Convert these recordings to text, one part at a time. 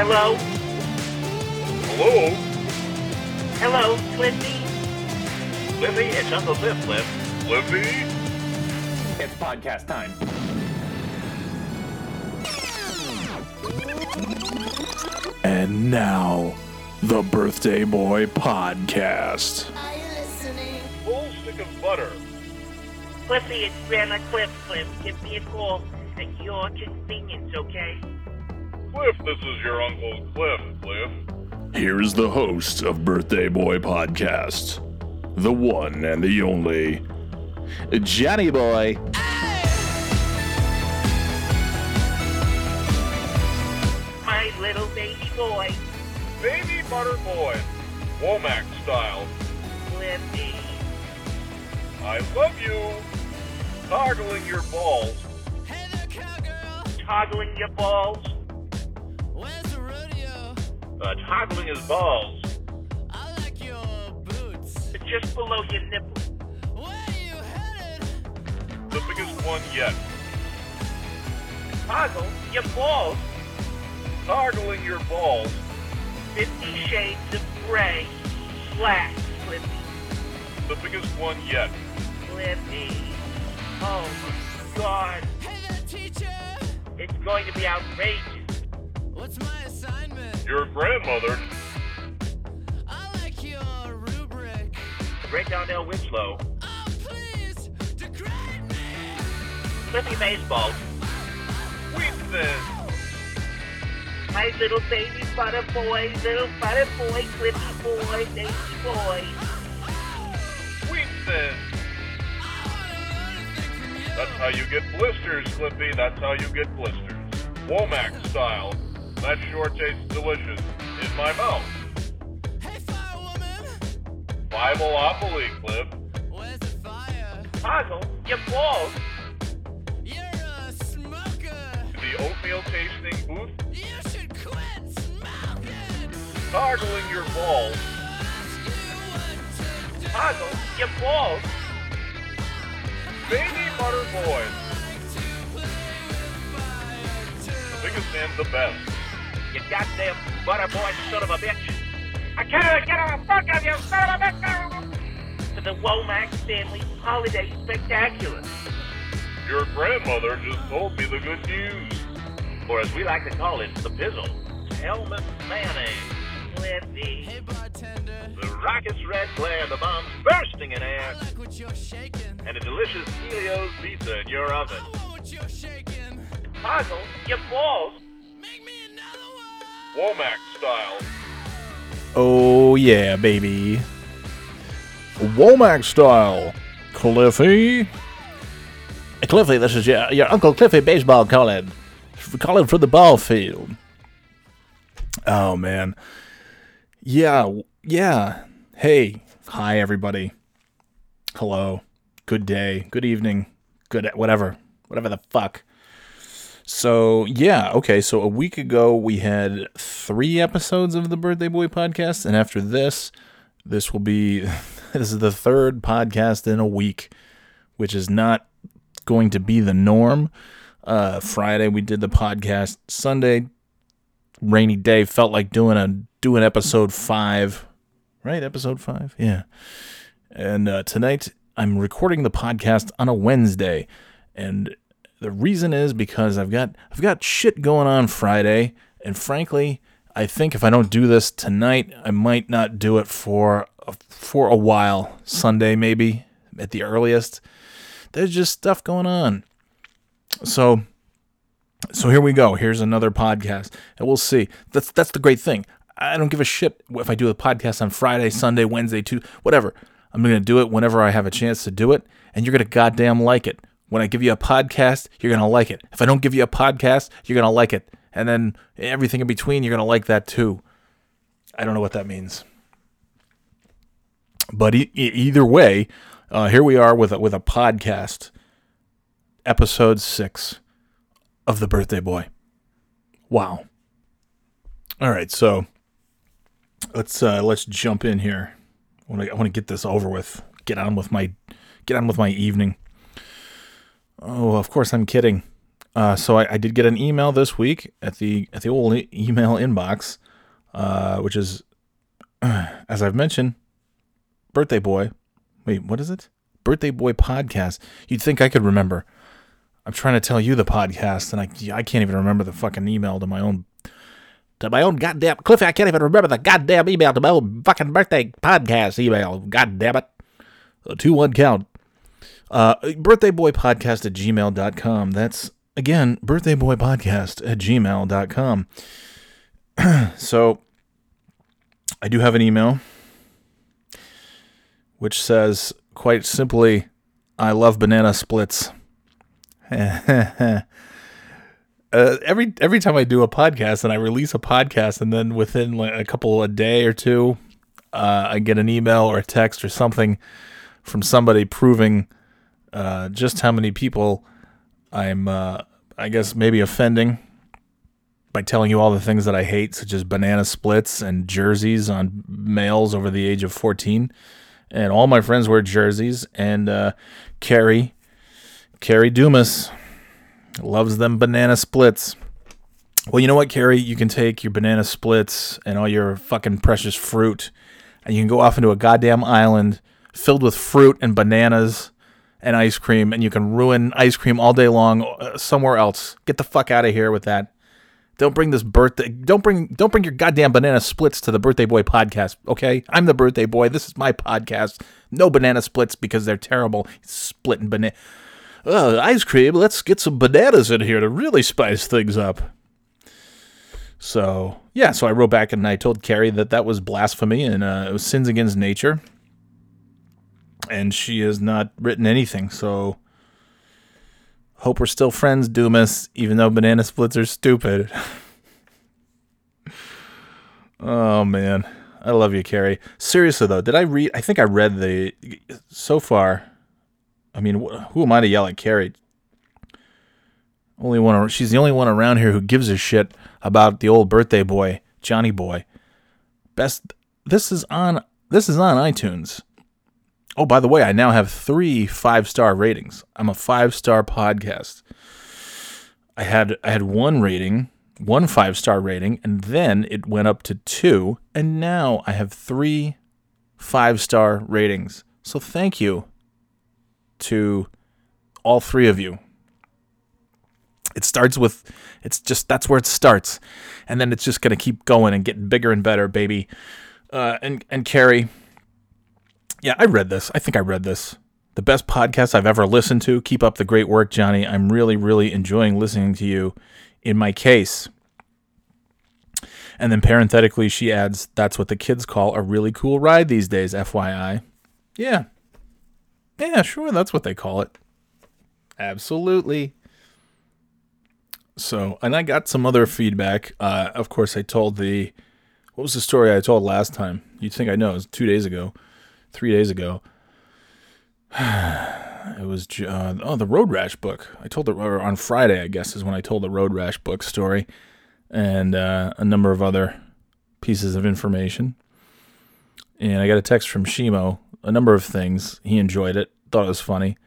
Hello? Hello? Hello, Cliffy? Liffy, it's Uncle Cliff, Cliff. Liffy? It's podcast time. And now, the Birthday Boy Podcast. Are listening? Full stick of butter. Cliffy, it's Grandma Cliff. Cliff, give me a call at your convenience, okay? Cliff, this is your Uncle Cliff, Cliff. Here's the host of Birthday Boy Podcast, the one and the only Johnny Boy. My little baby boy, Baby Butter Boy. Womack style. Cliffy. I love you. Toggling your balls. Hey there, cowgirl. Toggling your balls. Where's the rodeo? Uh, toggling his balls. I like your boots. Just below your nipple. Where are you headed? The biggest one yet. Toggle your balls. Toggling your balls. Fifty shades of gray. Black, Cliffy. The biggest one yet. Cliffy. Oh, my God. Hey there, teacher. It's going to be outrageous. What's my assignment? Your grandmother. I like your rubric. Great Donnell Winslow. Oh, please, degrade me. Cliffy Baseball. Wheat Thin. My little baby butter boy, little butter boy, Cliffy boy, baby boy. Wheat That's how you get blisters, Clippy. That's how you get blisters. Womack style. That sure tastes delicious in my mouth. Hey, firewoman. Bibleopoly, Cliff. Where's the fire? Toggle your balls. You're a smoker. The oatmeal tasting booth. You should quit smoking. Toggling your balls. Ask you what. Toggle your balls. Baby butter boys. To play with fire, too. The biggest and the best. You goddamn butter boy son of a bitch. I can't get a fuck of you son of a bitch. To the Womack Stanley Holiday Spectacular. Your grandmother just told me the good news. Or as we like to call it, the pizzle. Hellman mayonnaise. Cliffy. Hey, bartender. The raucous red glare, the bombs bursting in I air, like what you're shaking. and a delicious Helios pizza in your oven. I want what you're shaking. Toggle your balls. Womack style. Oh, yeah, baby. Womack style. Cliffy. Cliffy, this is your, your Uncle Cliffy baseball calling. Calling from the ball field. Oh, man. Yeah, yeah. Hey, hi, everybody. Hello. Good day. Good evening. Good whatever. Whatever the fuck. So, yeah, okay. So, a week ago, we had three episodes of the Birthday Boy podcast. And after this, this will be, this is the third podcast in a week, which is not going to be the norm. Uh, Friday, we did the podcast. Sunday, rainy day, felt like doing a, doing episode five, right? Episode five? Yeah. And uh, tonight, I'm recording the podcast on a Wednesday. And the reason is because I've got I've got shit going on Friday, and frankly, I think if I don't do this tonight, I might not do it for a, for a while. Sunday maybe at the earliest. There's just stuff going on. So so here we go. Here's another podcast, and we'll see. That's that's the great thing. I don't give a shit if I do a podcast on Friday, Sunday, Wednesday, too, whatever. I'm gonna do it whenever I have a chance to do it, and you're gonna goddamn like it. When I give you a podcast, you're gonna like it. If I don't give you a podcast, you're gonna like it, and then everything in between, you're gonna like that too. I don't know what that means, but e- either way, uh, here we are with a, with a podcast, episode six of the Birthday Boy. Wow. All right, so let's uh, let's jump in here. To I want to get this over with. Get on with my get on with my evening. Oh, of course I'm kidding. Uh, so I, I did get an email this week at the at the old e- email inbox, uh, which is, as I've mentioned, birthday boy. Wait, what is it? Birthday boy podcast. You'd think I could remember. I'm trying to tell you the podcast, and I I can't even remember the fucking email to my own to my own goddamn Cliffy. I can't even remember the goddamn email to my own fucking birthday podcast email. God damn it. A two one count. Uh, birthdayboypodcast at gmail.com. That's again, birthdayboypodcast at gmail.com. so I do have an email which says quite simply, I love banana splits. uh, every every time I do a podcast and I release a podcast, and then within like a couple a day or two, uh, I get an email or a text or something from somebody proving uh, just how many people I'm, uh, I guess, maybe offending by telling you all the things that I hate, such as banana splits and jerseys on males over the age of 14. And all my friends wear jerseys, and uh, Carrie, Carrie Dumas, loves them banana splits. Well, you know what, Carrie? You can take your banana splits and all your fucking precious fruit, and you can go off into a goddamn island filled with fruit and bananas and ice cream, and you can ruin ice cream all day long uh, somewhere else. Get the fuck out of here with that. Don't bring this birthday. Don't bring. Don't bring your goddamn banana splits to the birthday boy podcast. Okay, I'm the birthday boy. This is my podcast. No banana splits because they're terrible. Splitting banana. Uh, ice cream. Let's get some bananas in here to really spice things up. So yeah, so I wrote back and I told Carrie that that was blasphemy and uh, it was sins against nature. And she has not written anything. So hope we're still friends, Dumas, even though banana splits are stupid. oh man, I love you, Carrie. Seriously though, did I read? I think I read the so far. I mean, wh- who am I to yell at Carrie? Only one. She's the only one around here who gives a shit about the old birthday boy, Johnny Boy. Best. This is on. This is on iTunes. Oh, by the way, I now have three five star ratings. I'm a five star podcast. I had I had one rating, one five star rating, and then it went up to two, and now I have three five star ratings. So thank you to all three of you. It starts with it's just that's where it starts, and then it's just gonna keep going and getting bigger and better, baby. Uh, and and Carrie, yeah, I read this. I think I read this. The best podcast I've ever listened to. Keep up the great work, Johnny. I'm really, really enjoying listening to you. In my case. And then parenthetically, she adds, that's what the kids call a really cool ride these days, FYI. Yeah. Yeah, sure. That's what they call it. Absolutely. So, and I got some other feedback. Uh, of course, I told the, what was the story I told last time? You'd think I know. It was two days ago three days ago. It was uh, oh the Road Rash book. I told the or on Friday, I guess, is when I told the Road Rash book story, and uh, a number of other pieces of information. And I got a text from Shimo, a number of things. He enjoyed it, thought it was funny.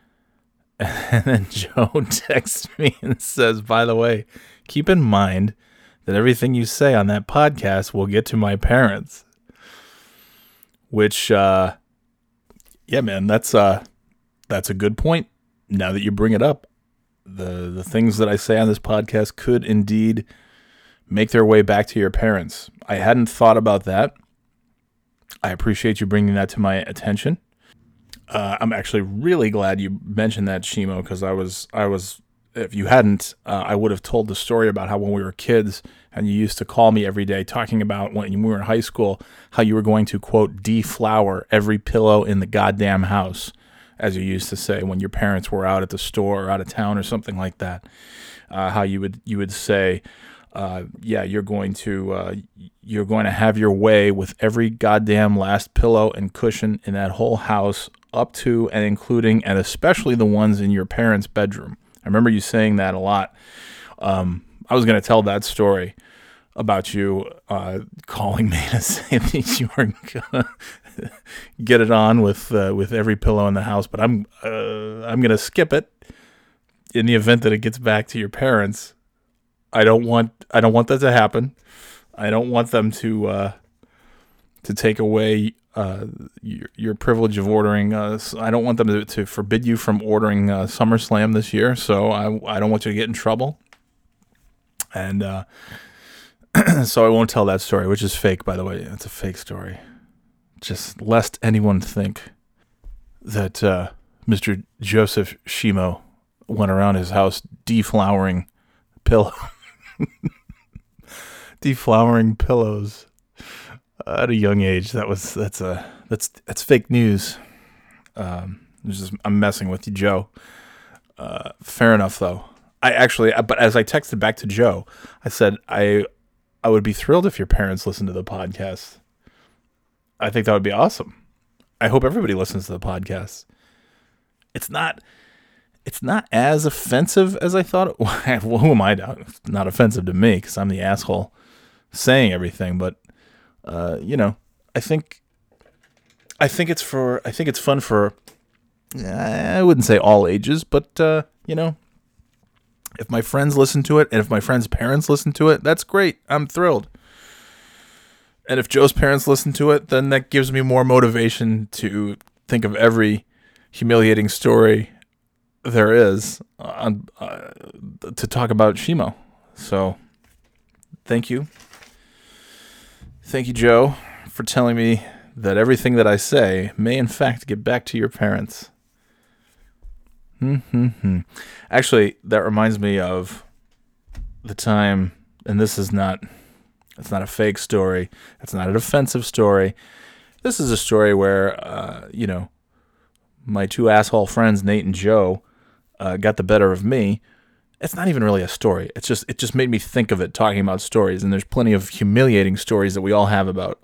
And then Joe texts me and says, "By the way, keep in mind that everything you say on that podcast will get to my parents." Which uh yeah, man, that's uh that's a good point. Now that you bring it up, the the things that I say on this podcast could indeed make their way back to your parents. I hadn't thought about that. I appreciate you bringing that to my attention. Uh, I'm actually really glad you mentioned that, Shimo, because I was I was if you hadn't, uh, I would have told the story about how when we were kids and you used to call me every day talking about when you were in high school, how you were going to quote deflower every pillow in the goddamn house, as you used to say when your parents were out at the store or out of town or something like that. Uh, how you would you would say, uh, yeah, you're going to uh, you're going to have your way with every goddamn last pillow and cushion in that whole house, up to and including and especially the ones in your parents' bedroom. I remember you saying that a lot. Um, I was going to tell that story about you uh, calling me to say that you were to get it on with uh, with every pillow in the house, but I'm uh, I'm going to skip it in the event that it gets back to your parents, I don't want I don't want that to happen. I don't want them to uh, to take away uh, your, your privilege of ordering. I don't want them to, to forbid you from ordering uh, SummerSlam this year. So I I don't want you to get in trouble. And uh, so I won't tell that story, which is fake, by the way. It's a fake story. Just lest anyone think that uh, Mr. Joseph Shimo went around his house deflowering pillow, deflowering pillows at a young age. That was that's a that's that's fake news. Um, just, I'm messing with you, Joe. Uh, fair enough, though. I actually, but as I texted back to Joe, I said I I would be thrilled if your parents listened to the podcast. I think that would be awesome. I hope everybody listens to the podcast. It's not it's not as offensive as I thought. Well, who am I? to- not offensive to me because I'm the asshole saying everything. But uh, you know, I think I think it's for I think it's fun for I wouldn't say all ages, but uh, you know, if my friends listen to it and if my friends' parents listen to it, that's great. I'm thrilled. And if Joe's parents listen to it, then that gives me more motivation to think of every humiliating story there is on uh, to talk about Shimo. So, thank you, thank you, Joe, for telling me that everything that I say may in fact get back to your parents. Hmm. Actually, that reminds me of the time, and this is not. It's not a fake story. It's not an offensive story. This is a story where, uh, you know, my two asshole friends, Nate and Joe, uh, got the better of me. It's not even really a story. It's just it just made me think of it talking about stories. And there's plenty of humiliating stories that we all have about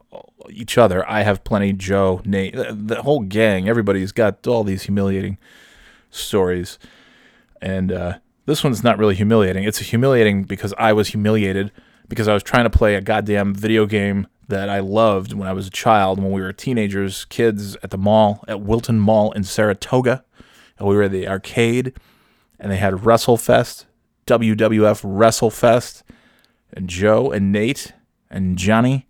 each other. I have plenty. Joe, Nate, the, the whole gang. Everybody's got all these humiliating stories. And uh, this one's not really humiliating. It's humiliating because I was humiliated because I was trying to play a goddamn video game that I loved when I was a child, when we were teenagers, kids at the mall, at Wilton Mall in Saratoga. And we were at the arcade, and they had WrestleFest, WWF WrestleFest. And Joe and Nate and Johnny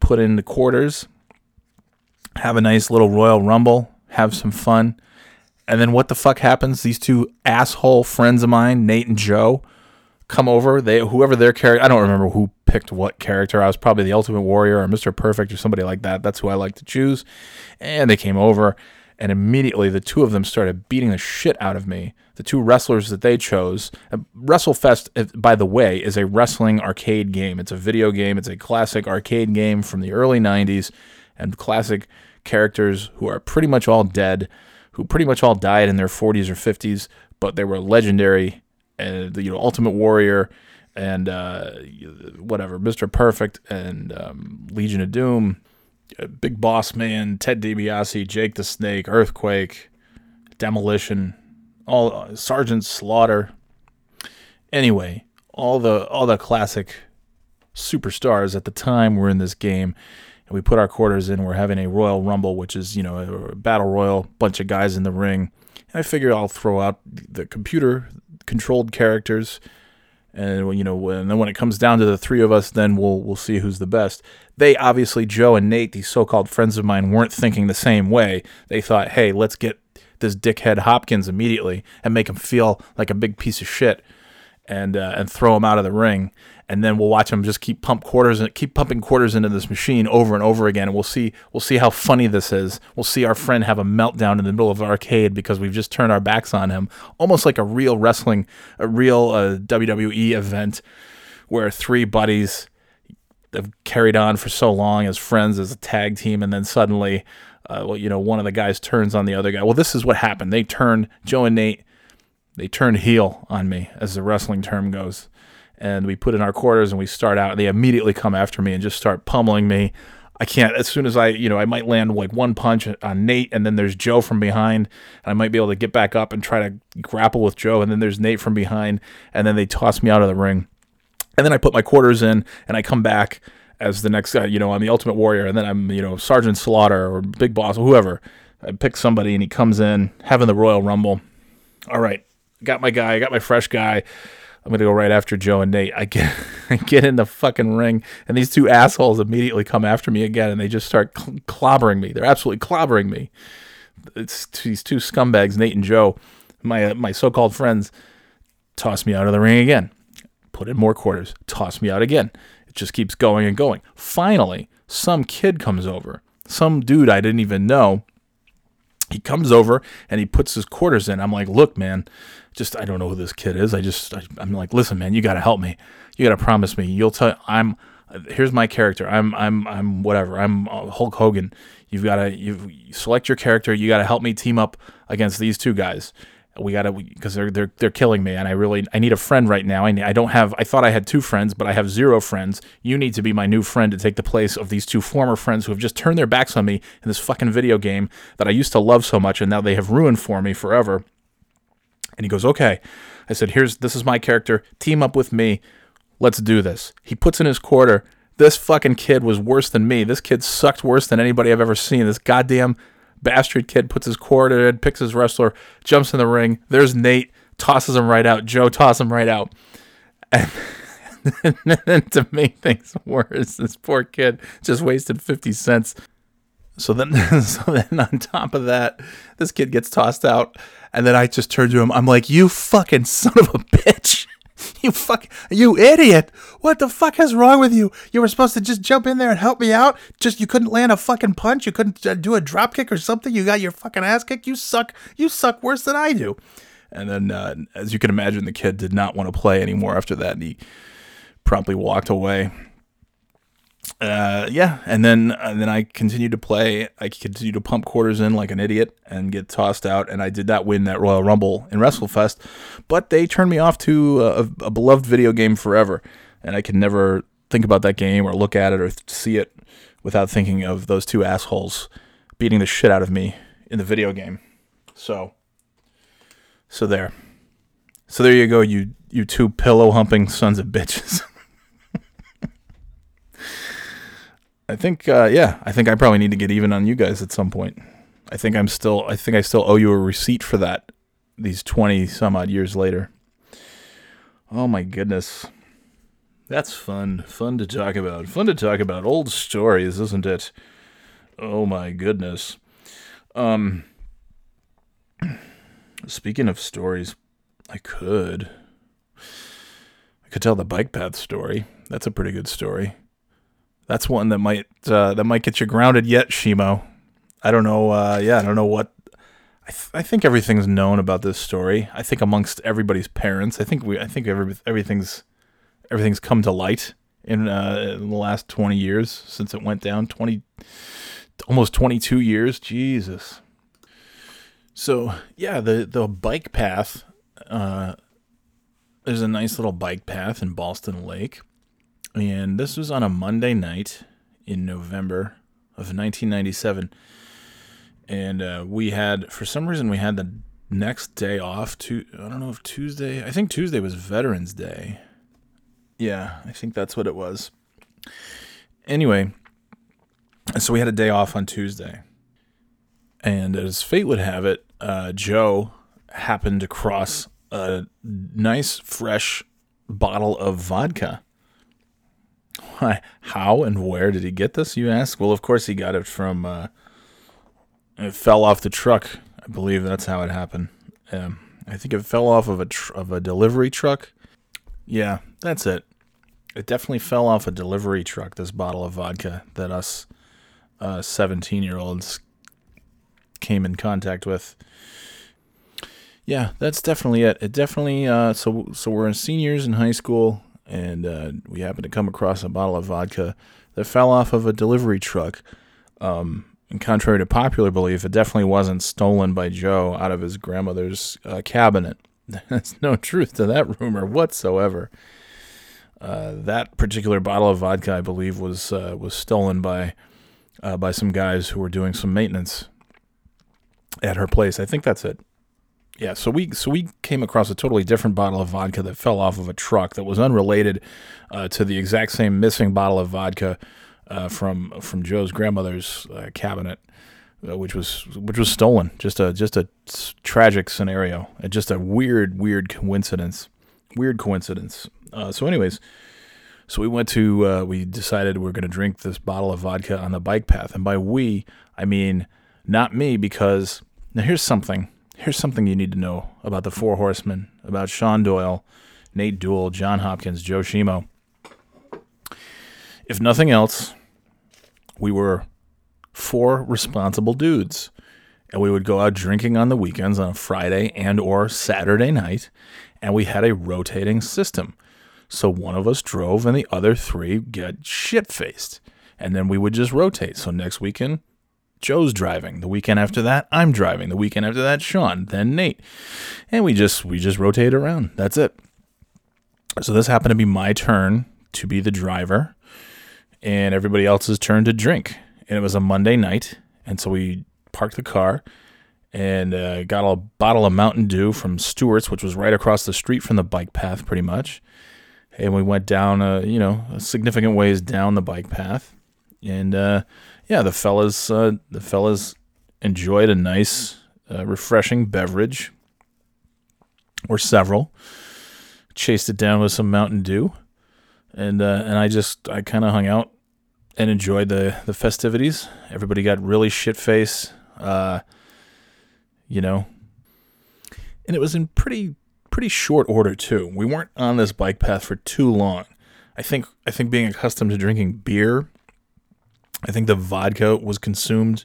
put in the quarters, have a nice little Royal Rumble, have some fun. And then what the fuck happens? These two asshole friends of mine, Nate and Joe, come over. They whoever their character, I don't remember who picked what character. I was probably the Ultimate Warrior or Mr. Perfect or somebody like that. That's who I like to choose. And they came over, and immediately the two of them started beating the shit out of me. The two wrestlers that they chose. Uh, WrestleFest, uh, by the way, is a wrestling arcade game. It's a video game. It's a classic arcade game from the early '90s, and classic characters who are pretty much all dead, who pretty much all died in their 40s or 50s, but they were legendary. And you know, Ultimate Warrior and uh, whatever, Mr. Perfect and um, Legion of Doom, Big Boss Man, Ted DiBiase, Jake the Snake, Earthquake, Demolition, all uh, Sergeant Slaughter. Anyway, all the all the classic superstars at the time were in this game, we put our quarters in. We're having a Royal Rumble, which is you know a battle royal, bunch of guys in the ring. And I figure I'll throw out the computer controlled characters and you know when then when it comes down to the three of us then we'll we'll see who's the best they obviously joe and nate these so-called friends of mine weren't thinking the same way they thought hey let's get this dickhead hopkins immediately and make him feel like a big piece of shit and uh, and throw him out of the ring and then we'll watch them just keep pump quarters and keep pumping quarters into this machine over and over again and we'll see we'll see how funny this is. We'll see our friend have a meltdown in the middle of the arcade because we've just turned our backs on him almost like a real wrestling a real uh, WWE event where three buddies have carried on for so long as friends as a tag team and then suddenly uh, well you know one of the guys turns on the other guy. Well this is what happened. They turned Joe and Nate they turned heel on me, as the wrestling term goes. And we put in our quarters and we start out. And they immediately come after me and just start pummeling me. I can't, as soon as I, you know, I might land like one punch on Nate and then there's Joe from behind. And I might be able to get back up and try to grapple with Joe. And then there's Nate from behind. And then they toss me out of the ring. And then I put my quarters in and I come back as the next guy, you know, I'm the Ultimate Warrior. And then I'm, you know, Sergeant Slaughter or Big Boss or whoever. I pick somebody and he comes in having the Royal Rumble. All right got my guy, I got my fresh guy. I'm gonna go right after Joe and Nate. I get I get in the fucking ring, and these two assholes immediately come after me again, and they just start cl- clobbering me. They're absolutely clobbering me. It's these two scumbags, Nate and Joe, my uh, my so-called friends, toss me out of the ring again. Put in more quarters, toss me out again. It just keeps going and going. Finally, some kid comes over, some dude I didn't even know. He comes over and he puts his quarters in. I'm like, look, man, just I don't know who this kid is. I just I, I'm like, listen, man, you got to help me. You got to promise me. You'll tell. I'm here's my character. I'm I'm I'm whatever. I'm uh, Hulk Hogan. You've got to you select your character. You got to help me team up against these two guys. We got to because they're they're they're killing me, and I really I need a friend right now. I need, I don't have. I thought I had two friends, but I have zero friends. You need to be my new friend to take the place of these two former friends who have just turned their backs on me in this fucking video game that I used to love so much, and now they have ruined for me forever. And he goes, okay. I said, here's this is my character. Team up with me. Let's do this. He puts in his quarter. This fucking kid was worse than me. This kid sucked worse than anybody I've ever seen. This goddamn bastard kid puts his quarter in, picks his wrestler, jumps in the ring. There's Nate, tosses him right out. Joe tosses him right out. And then to make things worse, this poor kid just wasted 50 cents. So then, so then on top of that, this kid gets tossed out, and then I just turned to him. I'm like, "You fucking son of a bitch! You fuck, you idiot! What the fuck is wrong with you? You were supposed to just jump in there and help me out. Just you couldn't land a fucking punch. You couldn't uh, do a drop kick or something. You got your fucking ass kicked. You suck. You suck worse than I do." And then, uh, as you can imagine, the kid did not want to play anymore after that, and he promptly walked away uh, yeah, and then and then I continued to play. I continued to pump quarters in like an idiot and get tossed out. And I did not win that Royal Rumble in WrestleFest, but they turned me off to a, a beloved video game forever. And I can never think about that game or look at it or th- see it without thinking of those two assholes beating the shit out of me in the video game. So, so there, so there you go, you you two pillow humping sons of bitches. I think, uh, yeah, I think I probably need to get even on you guys at some point. I think I'm still, I think I still owe you a receipt for that. These twenty some odd years later. Oh my goodness, that's fun. Fun to talk about. Fun to talk about old stories, isn't it? Oh my goodness. Um. Speaking of stories, I could. I could tell the bike path story. That's a pretty good story. That's one that might uh, that might get you grounded yet, Shimo. I don't know. Uh, yeah, I don't know what. I, th- I think everything's known about this story. I think amongst everybody's parents. I think we. I think every, everything's everything's come to light in, uh, in the last twenty years since it went down. Twenty, almost twenty two years. Jesus. So yeah, the the bike path. Uh, there's a nice little bike path in Ballston Lake and this was on a Monday night in November of 1997. And uh, we had, for some reason, we had the next day off. To I don't know if Tuesday. I think Tuesday was Veterans Day. Yeah, I think that's what it was. Anyway, so we had a day off on Tuesday, and as fate would have it, uh, Joe happened to cross a nice fresh bottle of vodka why, how and where did he get this? You ask. Well, of course he got it from. Uh, it fell off the truck. I believe that's how it happened. Um, I think it fell off of a tr- of a delivery truck. Yeah, that's it. It definitely fell off a delivery truck. This bottle of vodka that us seventeen year olds came in contact with. Yeah, that's definitely it. It definitely. Uh, so so we're seniors in high school and uh, we happened to come across a bottle of vodka that fell off of a delivery truck. Um, and contrary to popular belief, it definitely wasn't stolen by Joe out of his grandmother's uh, cabinet. There's no truth to that rumor whatsoever. Uh, that particular bottle of vodka, I believe, was uh, was stolen by uh, by some guys who were doing some maintenance at her place. I think that's it. Yeah, so we so we came across a totally different bottle of vodka that fell off of a truck that was unrelated uh, to the exact same missing bottle of vodka uh, from from Joe's grandmother's uh, cabinet. uh, which was which was stolen. Just a just a tragic scenario. Uh, Just a weird weird coincidence. Weird coincidence. Uh, so, anyways, so we went to we decided we are going to drink this bottle of vodka on the bike path, and by we I mean not me because now here's something. Here's something you need to know about the Four Horsemen, about Sean Doyle, Nate Dool, John Hopkins, Joe Shimo. If nothing else, we were four responsible dudes and we would go out drinking on the weekends on a Friday and or Saturday night and we had a rotating system. So one of us drove and the other three get shit-faced. And then we would just rotate. So next weekend Joe's driving. The weekend after that, I'm driving. The weekend after that, Sean, then Nate. And we just we just rotate around. That's it. So this happened to be my turn to be the driver and everybody else's turn to drink. And it was a Monday night, and so we parked the car and uh, got a bottle of Mountain Dew from Stewart's, which was right across the street from the bike path, pretty much. And we went down, uh, you know, a significant ways down the bike path, and uh, yeah, the fellas, uh, the fellas enjoyed a nice, uh, refreshing beverage, or several. Chased it down with some Mountain Dew, and uh, and I just I kind of hung out and enjoyed the the festivities. Everybody got really shit face, uh, you know, and it was in pretty pretty short order too. We weren't on this bike path for too long. I think I think being accustomed to drinking beer, I think the vodka was consumed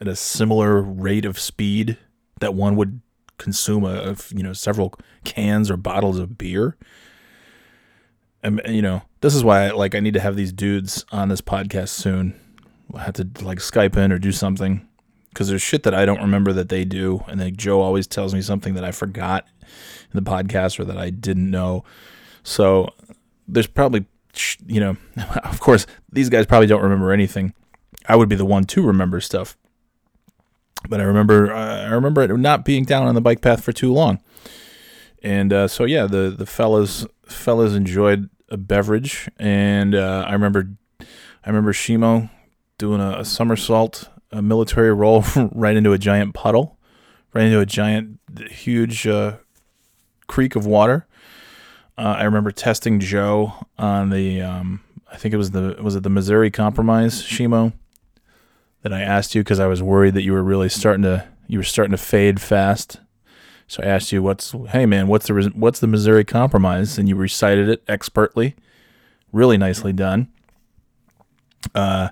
at a similar rate of speed that one would consume a, you know several cans or bottles of beer. And you know, this is why like I need to have these dudes on this podcast soon. I have to like Skype in or do something because there's shit that I don't remember that they do, and then Joe always tells me something that I forgot in the podcast or that I didn't know. So there's probably you know, of course these guys probably don't remember anything. I would be the one to remember stuff. But I remember, I remember it not being down on the bike path for too long, and uh, so yeah, the the fellas fellas enjoyed a beverage, and uh, I remember, I remember Shimo doing a, a somersault, a military roll right into a giant puddle, right into a giant, huge uh, creek of water. Uh, I remember testing Joe on the, um, I think it was the was it the Missouri Compromise, Shimo, that I asked you because I was worried that you were really starting to you were starting to fade fast. So I asked you, "What's hey man, what's the what's the Missouri Compromise?" And you recited it expertly, really nicely done. Uh,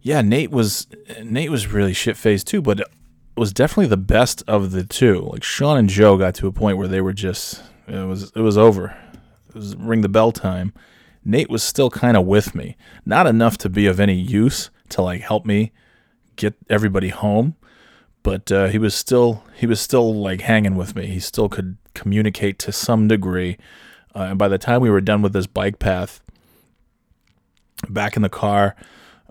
yeah, Nate was Nate was really shit faced too, but was definitely the best of the two. Like Sean and Joe got to a point where they were just it was it was over. It was ring the bell time. Nate was still kind of with me, not enough to be of any use to like help me get everybody home, but uh, he was still he was still like hanging with me. He still could communicate to some degree. Uh, and by the time we were done with this bike path, back in the car,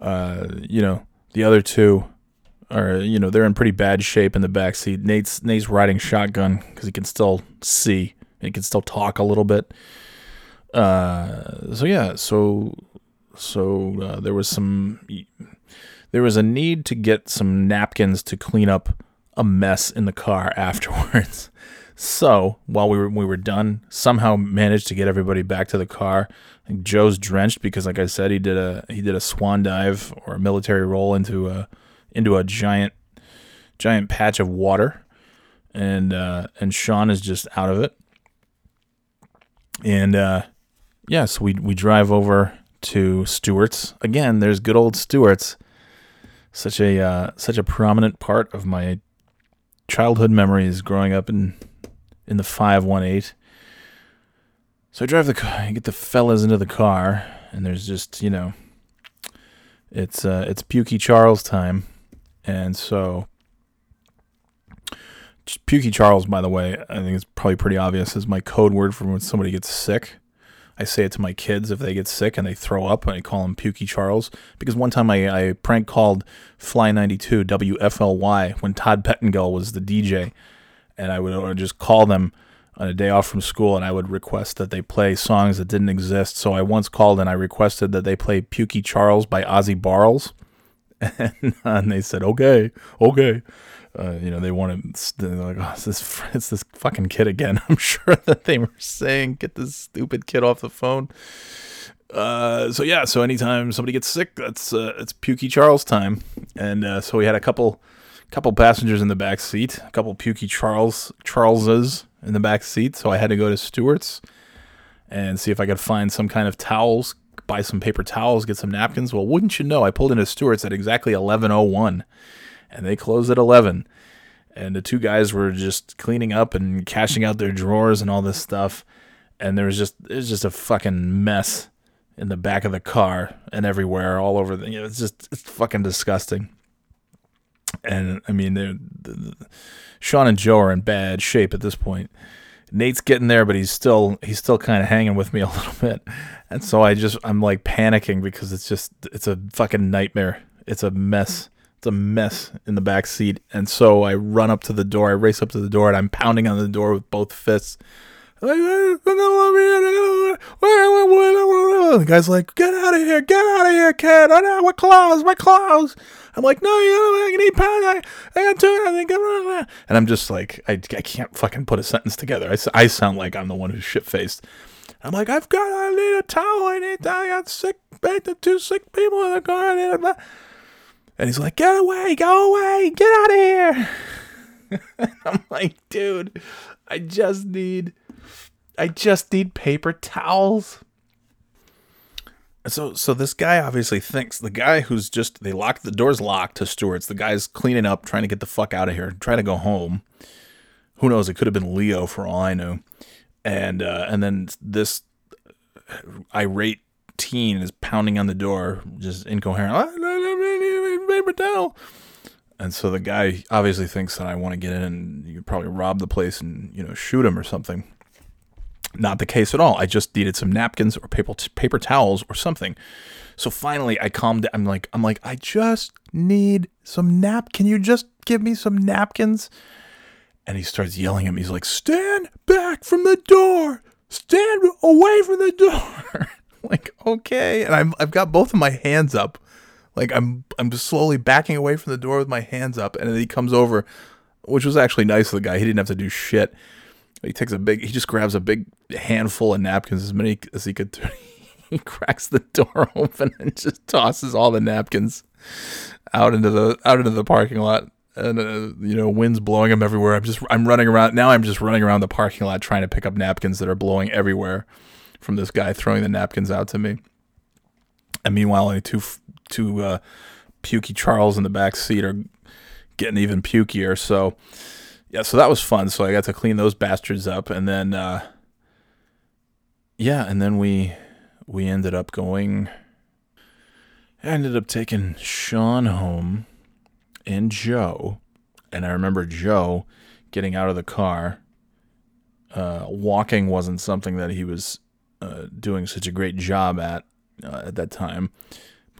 uh, you know, the other two are you know they're in pretty bad shape in the back seat. Nate's Nate's riding shotgun because he can still see. He can still talk a little bit. Uh, so yeah, so so uh, there was some there was a need to get some napkins to clean up a mess in the car afterwards. So while we were we were done, somehow managed to get everybody back to the car. Joe's drenched because, like I said, he did a he did a swan dive or a military roll into a into a giant giant patch of water, and uh, and Sean is just out of it. And uh, yeah, so we we drive over to Stewart's again. There's good old Stewart's, such a uh, such a prominent part of my childhood memories growing up in in the five one eight. So I drive the car, I get the fellas into the car, and there's just you know, it's uh, it's Pukey Charles time, and so Pukey Charles, by the way, I think it's probably pretty obvious, is my code word for when somebody gets sick. I say it to my kids if they get sick and they throw up, and I call them Pukey Charles. Because one time I, I prank called Fly 92 WFLY when Todd Pettengill was the DJ, and I would, I would just call them on a day off from school and I would request that they play songs that didn't exist. So I once called and I requested that they play Pukey Charles by Ozzy Barles. and, and they said, "Okay, okay." Uh, you know, they wanted they're like, "Oh, it's this it's this fucking kid again." I'm sure that they were saying, "Get this stupid kid off the phone." Uh, so yeah, so anytime somebody gets sick, that's uh, it's Pukey Charles time, and uh, so we had a couple couple passengers in the back seat, a couple Pukey Charles Charleses in the back seat. So I had to go to Stewart's and see if I could find some kind of towels, buy some paper towels, get some napkins. Well, wouldn't you know, I pulled into Stewart's at exactly 11:01, and they closed at 11. And the two guys were just cleaning up and cashing out their drawers and all this stuff, and there was just it was just a fucking mess in the back of the car and everywhere, all over. The, you know, it's just it's fucking disgusting. And I mean, they're, the, the, Sean and Joe are in bad shape at this point. Nate's getting there, but he's still he's still kind of hanging with me a little bit, and so I just I'm like panicking because it's just it's a fucking nightmare. It's a mess. It's a mess in the back seat, and so I run up to the door. I race up to the door, and I'm pounding on the door with both fists. The guy's like, "Get out of here! Get out of here, kid! I no, we're closed! We're closed!" I'm like, "No, you know, I need pound. I, I got two. I think And I'm just like, I, I can't fucking put a sentence together. I sound like I'm the one who's shit faced. I'm like, I've got, I need a towel. I need, I got sick, the two sick people in the car. I need a, and he's like, "Get away! Go away! Get out of here!" I'm like, dude, I just need, I just need paper towels. So, so this guy obviously thinks the guy who's just they locked the doors locked to Stewart's. The guy's cleaning up, trying to get the fuck out of here, trying to go home. Who knows? It could have been Leo for all I know. And uh, and then this irate teen is pounding on the door, just incoherent. "I need a paper towel. And so the guy obviously thinks that I want to get in and you probably rob the place and you know shoot him or something. Not the case at all. I just needed some napkins or paper paper towels or something. So finally, I calmed down. I'm like, I'm like, I just need some nap. Can you just give me some napkins? And he starts yelling at me. He's like, stand back from the door. Stand away from the door. like, okay. And I'm, I've got both of my hands up. Like I'm, I'm just slowly backing away from the door with my hands up. And then he comes over, which was actually nice of the guy. He didn't have to do shit. He takes a big, he just grabs a big handful of napkins, as many as he could. he cracks the door open and just tosses all the napkins out into the out into the parking lot. And uh, you know, wind's blowing them everywhere. I'm just I'm running around now. I'm just running around the parking lot trying to pick up napkins that are blowing everywhere from this guy throwing the napkins out to me. And meanwhile, only two two uh, pukey Charles in the back seat are getting even pukier. So yeah, so that was fun. So I got to clean those bastards up, and then uh, yeah, and then we we ended up going. I ended up taking Sean home and Joe, and I remember Joe getting out of the car. Uh, walking wasn't something that he was uh, doing such a great job at uh, at that time,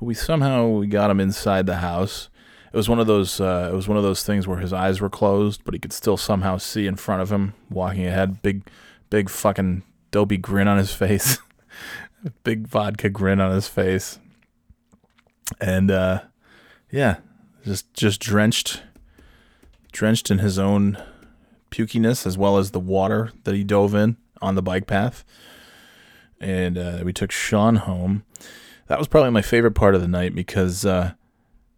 but we somehow we got him inside the house. It was one of those. Uh, it was one of those things where his eyes were closed, but he could still somehow see in front of him, walking ahead. Big, big fucking dopey grin on his face. big vodka grin on his face. And uh, yeah, just just drenched, drenched in his own pukiness as well as the water that he dove in on the bike path. And uh, we took Sean home. That was probably my favorite part of the night because uh,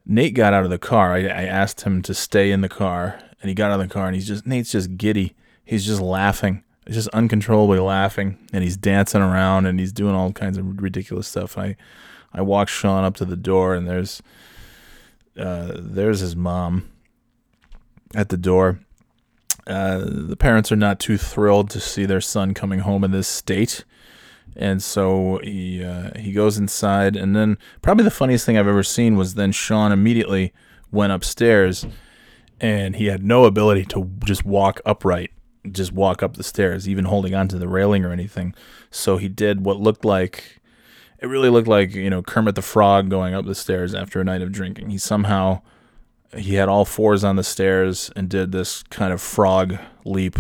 Nate got out of the car. I, I asked him to stay in the car, and he got out of the car, and he's just Nate's just giddy. He's just laughing, he's just uncontrollably laughing, and he's dancing around, and he's doing all kinds of ridiculous stuff. I I walked Sean up to the door, and there's uh, there's his mom at the door. Uh, the parents are not too thrilled to see their son coming home in this state, and so he uh, he goes inside, and then probably the funniest thing I've ever seen was then Sean immediately went upstairs, and he had no ability to just walk upright, just walk up the stairs, even holding onto the railing or anything. So he did what looked like it really looked like you know Kermit the Frog going up the stairs after a night of drinking. He somehow he had all fours on the stairs and did this kind of frog leap,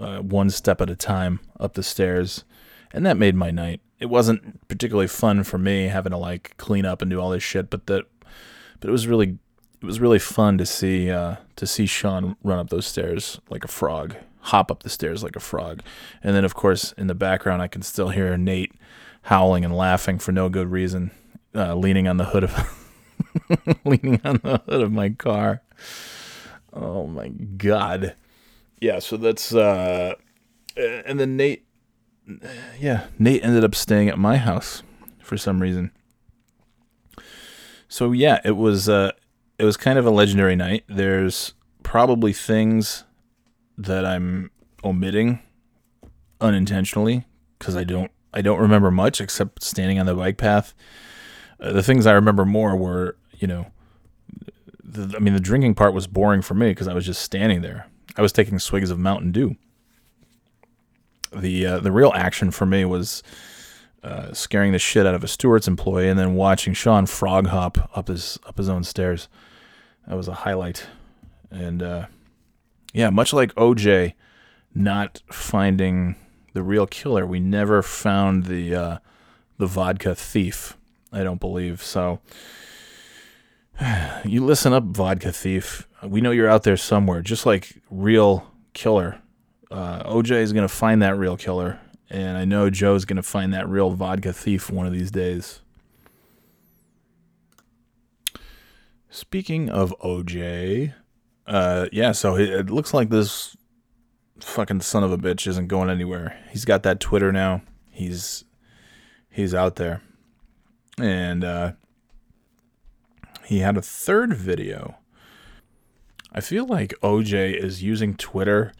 uh, one step at a time up the stairs, and that made my night. It wasn't particularly fun for me having to like clean up and do all this shit, but that but it was really it was really fun to see uh, to see Sean run up those stairs like a frog, hop up the stairs like a frog, and then of course in the background I can still hear Nate howling and laughing for no good reason, uh, leaning on the hood of leaning on the hood of my car. Oh my god. Yeah, so that's uh and then Nate yeah, Nate ended up staying at my house for some reason. So yeah, it was uh it was kind of a legendary night. There's probably things that I'm omitting unintentionally because I don't I don't remember much except standing on the bike path. Uh, the things I remember more were, you know, the, I mean, the drinking part was boring for me because I was just standing there. I was taking swigs of Mountain Dew. The uh, the real action for me was uh, scaring the shit out of a Stewart's employee and then watching Sean frog hop up his up his own stairs. That was a highlight, and uh, yeah, much like OJ not finding the real killer, we never found the uh, the vodka thief. I don't believe so. You listen up, vodka thief. We know you're out there somewhere, just like real killer. Uh, OJ is gonna find that real killer, and I know Joe's gonna find that real vodka thief one of these days. Speaking of OJ, uh, yeah, so it, it looks like this fucking son of a bitch isn't going anywhere. He's got that Twitter now. He's he's out there, and uh, he had a third video. I feel like OJ is using Twitter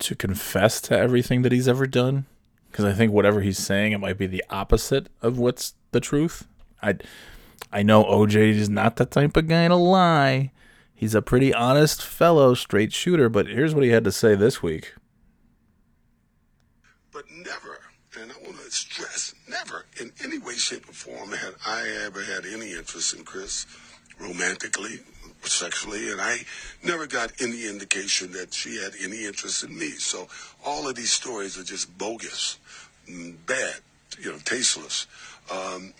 to confess to everything that he's ever done because I think whatever he's saying it might be the opposite of what's the truth. I I know OJ is not the type of guy to lie. He's a pretty honest fellow, straight shooter, but here's what he had to say this week. but never, and I want to stress, never in any way, shape, or form had I ever had any interest in Kris romantically, sexually, and I never got any indication that she had any interest in me. So all of these stories are just bogus, mm, bad, you know, tasteless. Um,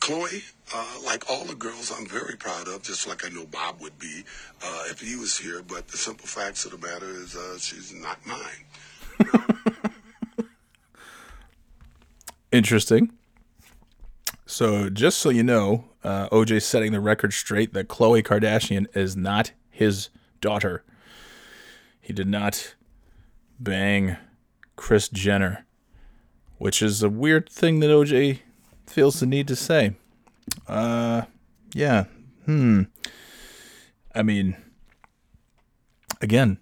Khloe, uh, like all the girls, I'm very proud of, just like I know Bob would be uh, if he was here. But the simple facts of the matter is, uh, she's not mine. Interesting. So, just so you know, uh, OJ's setting the record straight that Khloe Kardashian is not his daughter. He did not bang Kris Jenner, which is a weird thing that OJ feels the need to say. Uh, yeah. Hmm. I mean, again,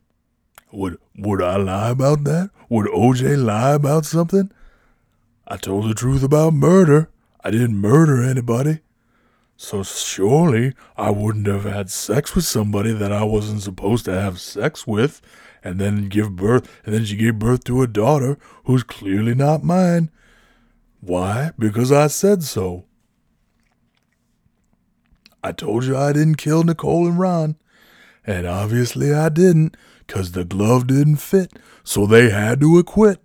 would would I lie about that? Would OJ lie about something? I told the truth about murder. I didn't murder anybody. So surely I wouldn't have had sex with somebody that I wasn't supposed to have sex with and then give birth and then she gave birth to a daughter who's clearly not mine. Why? Because I said so. I told you I didn't kill Nicole and Ron. And obviously I didn't, because the glove didn't fit, so they had to acquit.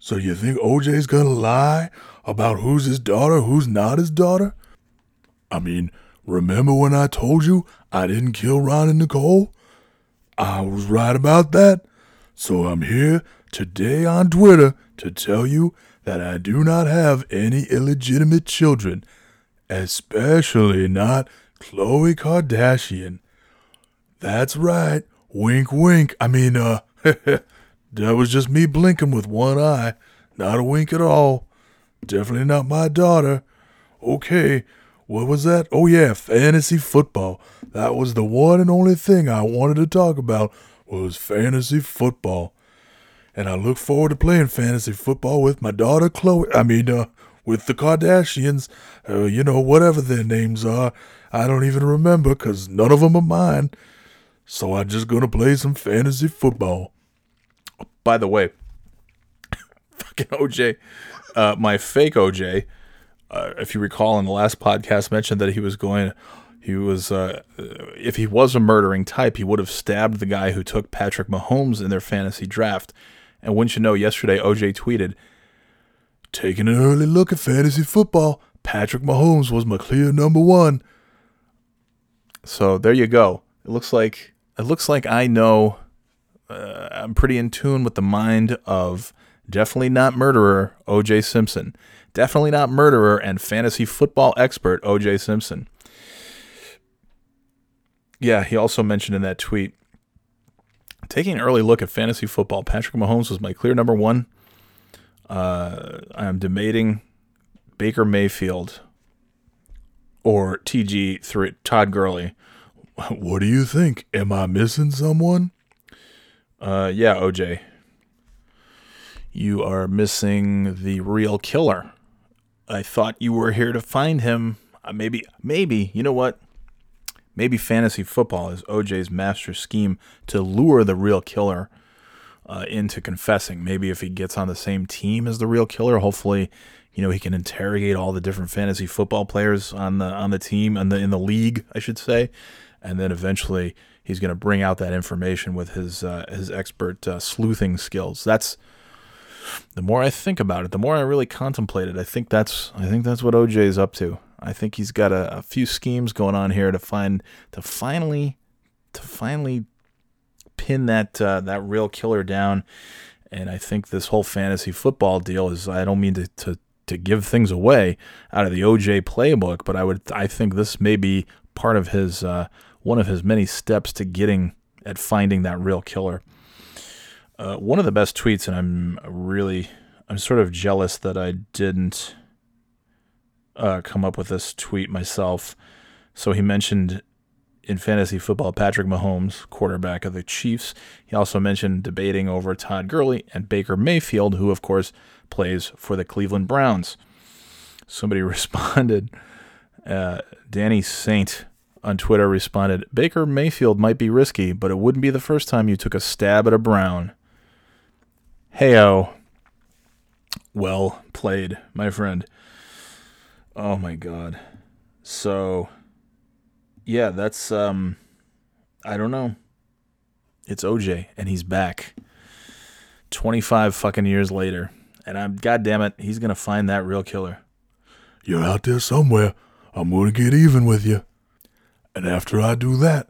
So you think OJ's gonna lie about who's his daughter, who's not his daughter? I mean, remember when I told you I didn't kill Ron and Nicole? I was right about that. So I'm here today on Twitter to tell you that I do not have any illegitimate children, especially not Khloe Kardashian. That's right. Wink, wink. I mean, uh, that was just me blinking with one eye. Not a wink at all. Definitely not my daughter. Okay, what was that? Oh, yeah, fantasy football. That was the one and only thing I wanted to talk about was fantasy football. And I look forward to playing fantasy football with my daughter Khloe. I mean, uh, with the Kardashians. Uh, you know, whatever their names are. I don't even remember because none of them are mine. So I'm just going to play some fantasy football. By the way, fucking OJ, uh, my fake OJ, uh, if you recall in the last podcast, mentioned that he was going, he was, uh, if he was a murdering type, he would have stabbed the guy who took Patrick Mahomes in their fantasy draft. And wouldn't you know, yesterday OJ tweeted, taking an early look at fantasy football. Patrick Mahomes was my clear number one. So there you go. It looks like it looks like I know. Uh, I'm pretty in tune with the mind of definitely not murderer O.J. Simpson, definitely not murderer and fantasy football expert O.J. Simpson. Yeah, he also mentioned in that tweet taking an early look at fantasy football. Patrick Mahomes was my clear number one. Uh, I'm debating Baker Mayfield or TG three Todd Gurley. What do you think? Am I missing someone? Uh, yeah, OJ. You are missing the real killer. I thought you were here to find him. Uh, maybe, maybe, you know what? Maybe fantasy football is OJ's master scheme to lure the real killer uh, into confessing. Maybe if he gets on the same team as the real killer, hopefully, you know, he can interrogate all the different fantasy football players on the on the team and the in the league, I should say, and then eventually he's going to bring out that information with his uh, his expert uh, sleuthing skills. That's the more I think about it, the more I really contemplate it. I think that's I think that's what OJ is up to. I think he's got a, a few schemes going on here to find to finally to finally pin that uh, that real killer down. And I think this whole fantasy football deal is I don't mean to, to to give things away out of the OJ playbook, but I would I think this may be part of his uh, one of his many steps to getting at finding that real killer. Uh, one of the best tweets, and I'm really I'm sort of jealous that I didn't uh, come up with this tweet myself. So he mentioned in fantasy football Patrick Mahomes, quarterback of the Chiefs. He also mentioned debating over Todd Gurley and Baker Mayfield, who, of course, plays for the Cleveland Browns. Somebody responded, uh, Danny Saint on Twitter responded, Baker Mayfield might be risky, but it wouldn't be the first time you took a stab at a Brown. Heyo. Well played, my friend. Oh my god. So yeah, that's um I don't know. It's OJ and he's back. 25 fucking years later. And I'm god damn it, he's going to find that real killer. You're out there somewhere. I'm going to get even with you. And after I do that,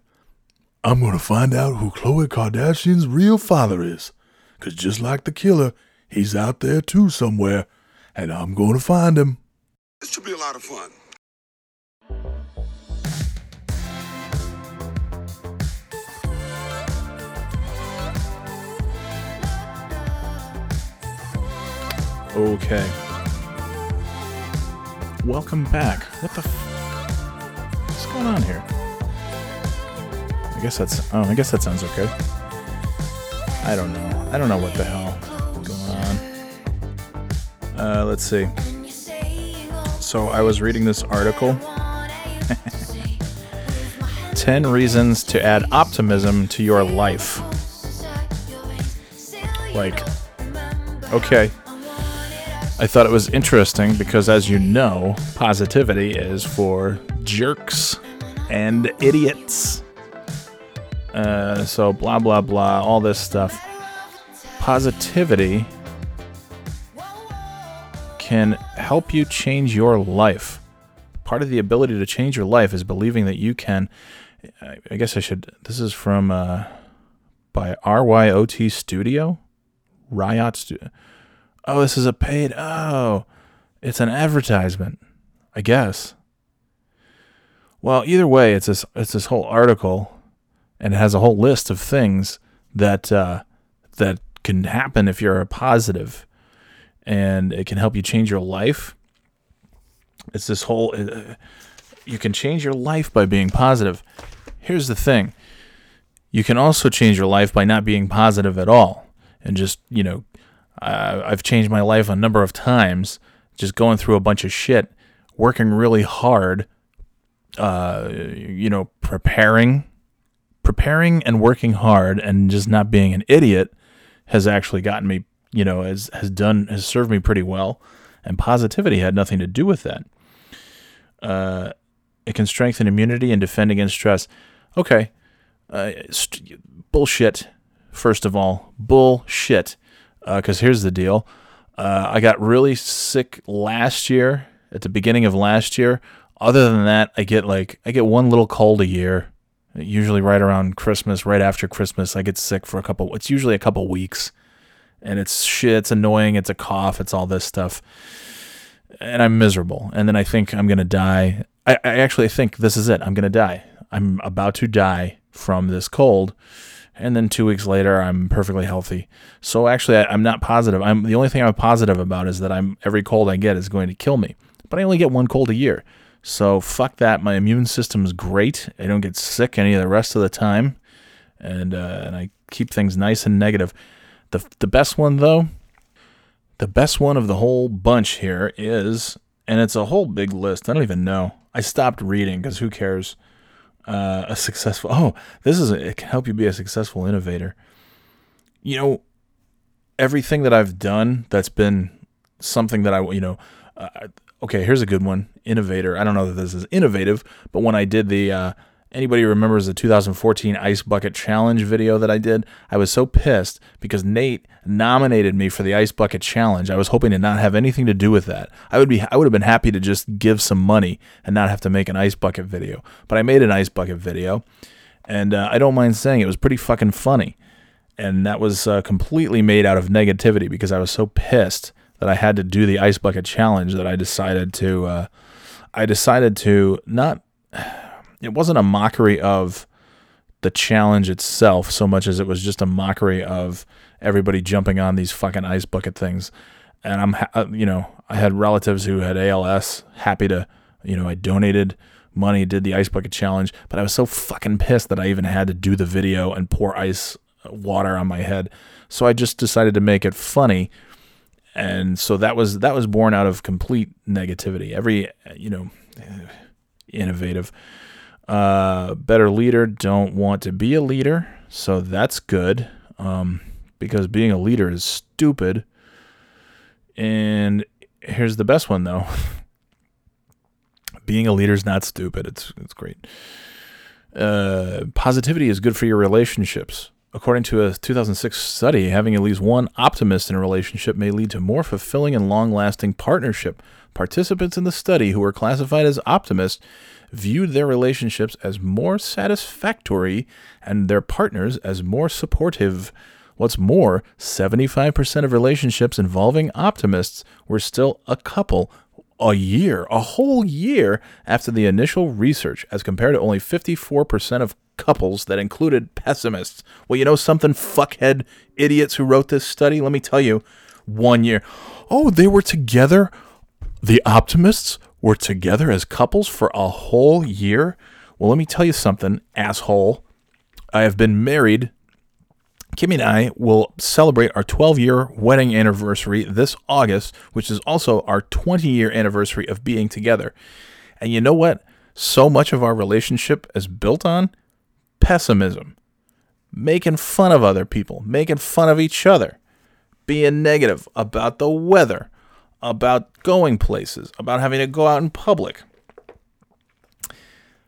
I'm going to find out who Khloe Kardashian's real father is. Cuz just like the killer, he's out there too somewhere, and I'm going to find him. This should be a lot of fun. Okay. Welcome back. What the? F- What's going on here? I guess that's. Oh, I guess that sounds okay. I don't know. I don't know what the hell is going on. Uh, let's see. So I was reading this article. 10 reasons to add optimism to your life. Like, okay. I thought it was interesting because, as you know, positivity is for jerks and idiots. Uh, so, blah, blah, blah, all this stuff. Positivity can help you change your life. Part of the ability to change your life is believing that you can. I guess I should. This is from uh, by RYOT Studio, Riot Studio. Oh, this is a paid. Oh, it's an advertisement. I guess. Well, either way, it's this it's this whole article, and it has a whole list of things that uh, that can happen if you're a positive, and it can help you change your life. It's this whole. Uh, you can change your life by being positive. Here's the thing. You can also change your life by not being positive at all, and just you know uh, I've changed my life a number of times, just going through a bunch of shit, working really hard, uh, you know, preparing, preparing and working hard, and just not being an idiot has actually gotten me, you know, has has done has served me pretty well, and positivity had nothing to do with that. Uh, it can strengthen immunity and defend against stress. Okay, uh, st- bullshit. First of all, bullshit because here's the deal. Uh, I got really sick last year at the beginning of last year. Other than that, I get like I get one little cold a year. Usually right around Christmas, right after Christmas, I get sick for a couple. It's usually a couple weeks, and it's shit. It's annoying. It's a cough. It's all this stuff, and I'm miserable. And then I think I'm gonna die. I, I actually think this is it. I'm gonna die. I'm about to die from this cold, and then two weeks later, I'm perfectly healthy. So actually, I, I'm not positive. I'm the only thing I'm positive about is that I'm every cold I get is going to kill me. But I only get one cold a year, so fuck that. My immune system's great. I don't get sick any of the rest of the time, and uh, and I keep things nice and negative. The the best one though, the best one of the whole bunch here is, and it's a whole big list. I don't even know. I stopped reading because who cares? Uh, a successful. Oh, this is a, it can help you be a successful innovator. You know, everything that I've done that's been something that I you know. Uh, okay, here's a good one. Innovator. I don't know that this is innovative, but when I did the uh, anybody remembers the 2014 ice bucket challenge video that I did, I was so pissed because Nate nominated me for the ice bucket challenge. I was hoping to not have anything to do with that. I would be I would have been happy to just give some money and not have to make an ice bucket video. But I made an ice bucket video, and uh, I don't mind saying it was pretty fucking funny. And that was uh, completely made out of negativity because I was so pissed that I had to do the ice bucket challenge that I decided to uh, I decided to not it wasn't a mockery of the challenge itself so much as it was just a mockery of everybody jumping on these fucking ice bucket things. And I'm ha- uh, you know I had relatives who had ALS happy to you know I donated money did the ice bucket challenge but I was so fucking pissed that I even had to do the video and pour ice uh, water on my head. So I just decided to make it funny and so that was that was born out of complete negativity. Every you know, innovative, uh, better leader don't want to be a leader, so that's good um, because being a leader is stupid. And here's the best one though: being a leader is not stupid. It's it's great. Uh, positivity is good for your relationships. According to a 2006 study, having at least one optimist in a relationship may lead to more fulfilling and long lasting partnership. Participants in the study who were classified as optimists viewed their relationships as more satisfactory and their partners as more supportive. What's more, 75% of relationships involving optimists were still a couple a year, a whole year after the initial research, as compared to only 54% of couples that included pessimists. Well, you know something, fuckhead idiots who wrote this study? Let me tell you, one year. Oh, they were together. The optimists were together as couples for a whole year. Well, let me tell you something, asshole. I have been married. Kimmy and I will celebrate our 12 year wedding anniversary this August, which is also our 20 year anniversary of being together. And you know what? So much of our relationship is built on pessimism, making fun of other people, making fun of each other, being negative about the weather, about going places, about having to go out in public.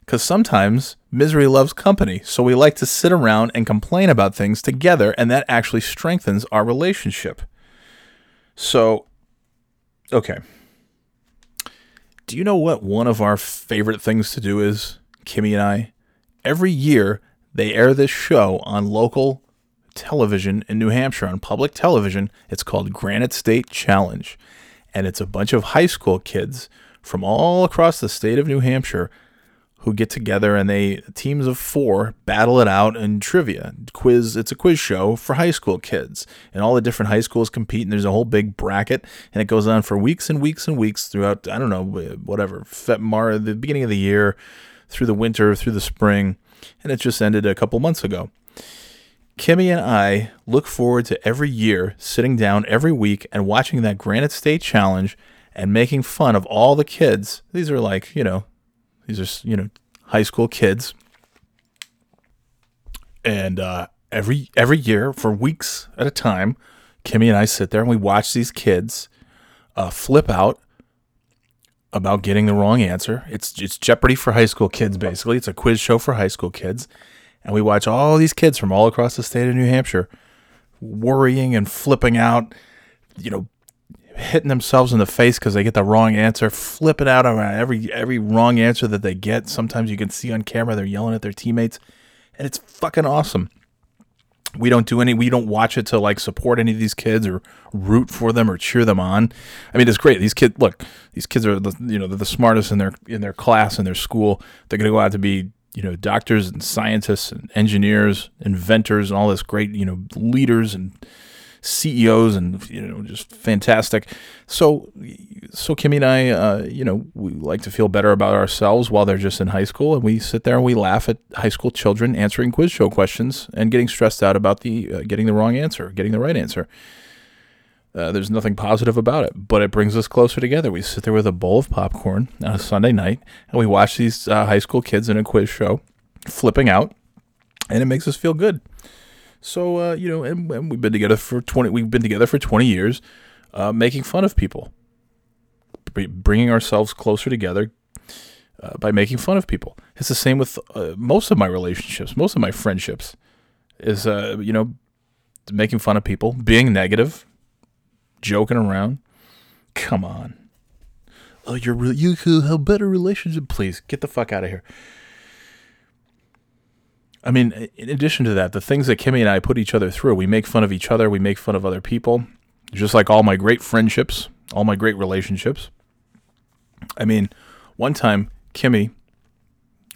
Because sometimes misery loves company, so we like to sit around and complain about things together, and that actually strengthens our relationship. So, okay. Do you know what one of our favorite things to do is, Kimmy and I? Every year, they air this show on local television in New Hampshire, on public television. It's called Granite State Challenge. And it's a bunch of high school kids from all across the state of New Hampshire who get together and they teams of four battle it out in trivia. Quiz it's a quiz show for high school kids. And all the different high schools compete and there's a whole big bracket and it goes on for weeks and weeks and weeks throughout i don't know whatever Mar- the beginning of the year through the winter through the spring and it just ended a couple months ago. Kimmy and I look forward to every year sitting down every week and watching that Granite State Challenge and making fun of all the kids. These are like, you know, these are, you know, high school kids. And uh, every every year for weeks at a time, Kimmy and I sit there and we watch these kids uh, flip out about getting the wrong answer. It's it's Jeopardy for high school kids basically. It's a quiz show for high school kids. And we watch all these kids from all across the state of New Hampshire worrying and flipping out, you know, hitting themselves in the face because they get the wrong answer, flipping out on every every wrong answer that they get. Sometimes you can see on camera they're yelling at their teammates, and it's fucking awesome. We don't do any. We don't watch it to like support any of these kids or root for them or cheer them on. I mean, it's great. These kids, look, these kids are the you know they're the smartest in their in their class in their school. They're gonna go out to be you know doctors and scientists and engineers, inventors, and all this great you know leaders and CEOs and you know just fantastic. So so Kimmy and I, uh, you know, we like to feel better about ourselves while they're just in high school, and we sit there and we laugh at high school children answering quiz show questions and getting stressed out about the uh, getting the wrong answer, getting the right answer. Uh, there's nothing positive about it, but it brings us closer together. We sit there with a bowl of popcorn on a Sunday night, and we watch these uh, high school kids in a quiz show flipping out, and it makes us feel good. So uh, you know, and, and we've been together for twenty. We've been together for twenty years, uh, making fun of people, br- bringing ourselves closer together uh, by making fun of people. It's the same with uh, most of my relationships, most of my friendships. Is uh, you know, making fun of people, being negative, joking around. Come on. Oh, you're re- you could have better relationship. Please get the fuck out of here. I mean, in addition to that, the things that Kimmy and I put each other through, we make fun of each other, we make fun of other people, just like all my great friendships, all my great relationships. I mean, one time Kimmy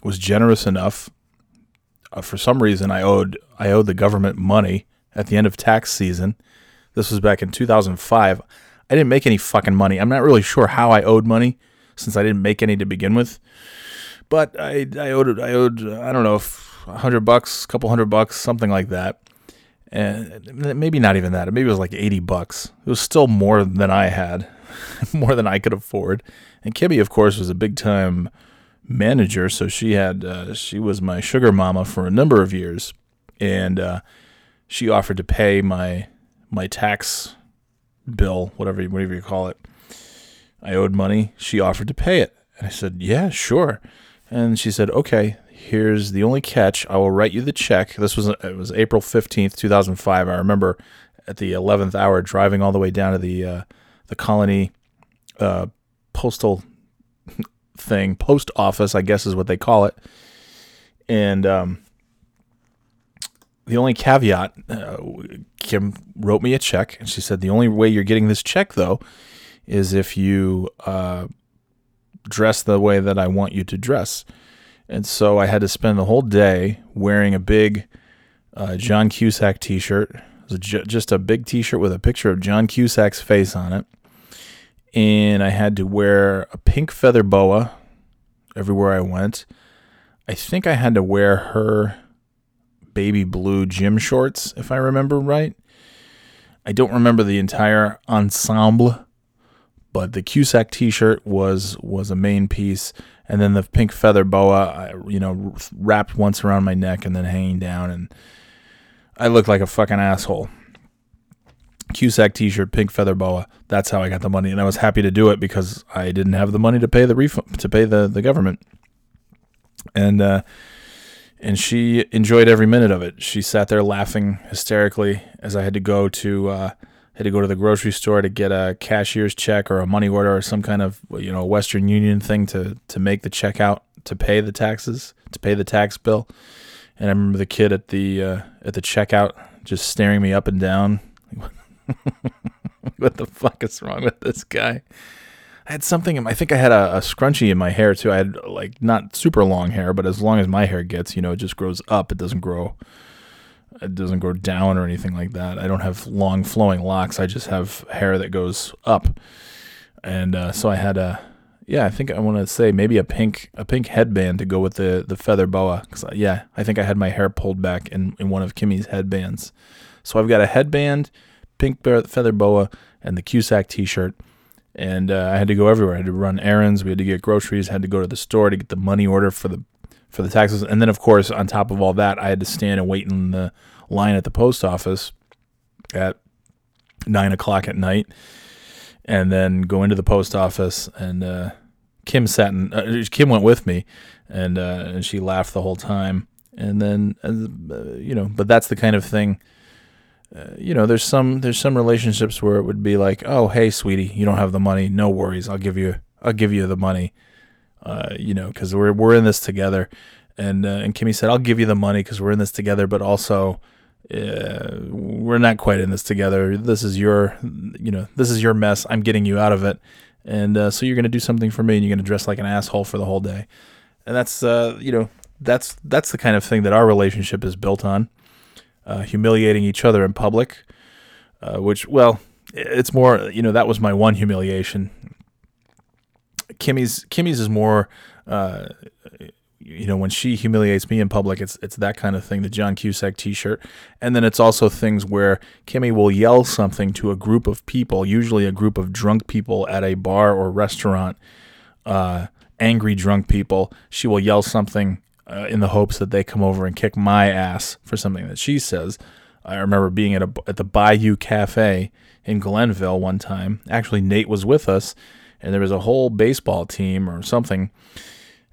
was generous enough. Uh, for some reason, I owed I owed the government money at the end of tax season. This was back in 2005. I didn't make any fucking money. I'm not really sure how I owed money since I didn't make any to begin with. But I I owed I owed I don't know if hundred bucks, a couple hundred bucks, something like that. And maybe not even that. Maybe it was like 80 bucks. It was still more than I had, more than I could afford. And Kimmy, of course, was a big time manager. So she had, uh, she was my sugar mama for a number of years. And uh, she offered to pay my, my tax bill, whatever, whatever you call it. I owed money. She offered to pay it. And I said, yeah, sure. And she said, okay, here's the only catch. I will write you the check. This was it was April fifteenth, two thousand five. I remember at the eleventh hour driving all the way down to the uh, the Colonie uh, postal thing, post office, I guess is what they call it. And um, the only caveat, uh, Kim wrote me a check, and she said the only way you're getting this check though is if you uh, dress the way that I want you to dress. And so I had to spend the whole day wearing a big uh, John Cusack t shirt. It was ju- just a big t shirt with a picture of John Cusack's face on it. And I had to wear a pink feather boa everywhere I went. I think I had to wear her baby blue gym shorts, if I remember right. I don't remember the entire ensemble, but the Cusack T-shirt was was a main piece, and then the pink feather boa, you know, wrapped once around my neck and then hanging down, and I looked like a fucking asshole. Cusack T-shirt, pink feather boa. That's how I got the money, and I was happy to do it because I didn't have the money to pay the refund to pay the the government, and uh, and she enjoyed every minute of it. She sat there laughing hysterically as I had to go to uh, had to go to the grocery store to get a cashier's check or a money order or some kind of you know Western Union thing to to make the check out to pay the taxes to pay the tax bill. And I remember the kid at the uh, at the checkout just staring me up and down. what the fuck is wrong with this guy? I had something. In I think I had a, a scrunchie in my hair too. I had like not super long hair, but as long as my hair gets, you know, it just grows up. It doesn't grow. It doesn't grow down or anything like that. I don't have long flowing locks. I just have hair that goes up, and uh, so I had a. Yeah, I think I want to say maybe a pink a pink headband to go with the the feather boa. Cause yeah, I think I had my hair pulled back in in one of Kimmy's headbands. So I've got a headband, pink feather boa, and the Cusack T-shirt. And uh, I had to go everywhere. I had to run errands. We had to get groceries. Had to go to the store to get the money order for the for the taxes. And then, of course, on top of all that, I had to stand and wait in the line at the post office at nine o'clock at night, and then go into the post office. And uh, Kim sat and uh, Kim went with me, and uh, and she laughed the whole time. And then, uh, you know, but that's the kind of thing uh, you know, there's some there's some relationships where it would be like, oh, hey, sweetie, you don't have the money, no worries, I'll give you I'll give you the money, uh, you know, because we're we're in this together. And uh, and Kimmy said, I'll give you the money because we're in this together, but also uh, we're not quite in this together. This is your, you know, this is your mess. I'm getting you out of it, and uh, so you're gonna do something for me, and you're gonna dress like an asshole for the whole day, and that's, uh, you know, that's that's the kind of thing that our relationship is built on, uh, humiliating each other in public, uh, which, well, it's more, you know, that was my one humiliation. Kimmy's Kimmy's is more. Uh, you know, when she humiliates me in public, it's it's that kind of thing, the John Cusack T-shirt, and then it's also things where Kimmy will yell something to a group of people, usually a group of drunk people at a bar or restaurant, uh, angry drunk people. She will yell something uh, in the hopes that they come over and kick my ass for something that she says. I remember being at a at the Bayou Cafe in Glenville one time. Actually, Nate was with us, and there was a whole baseball team or something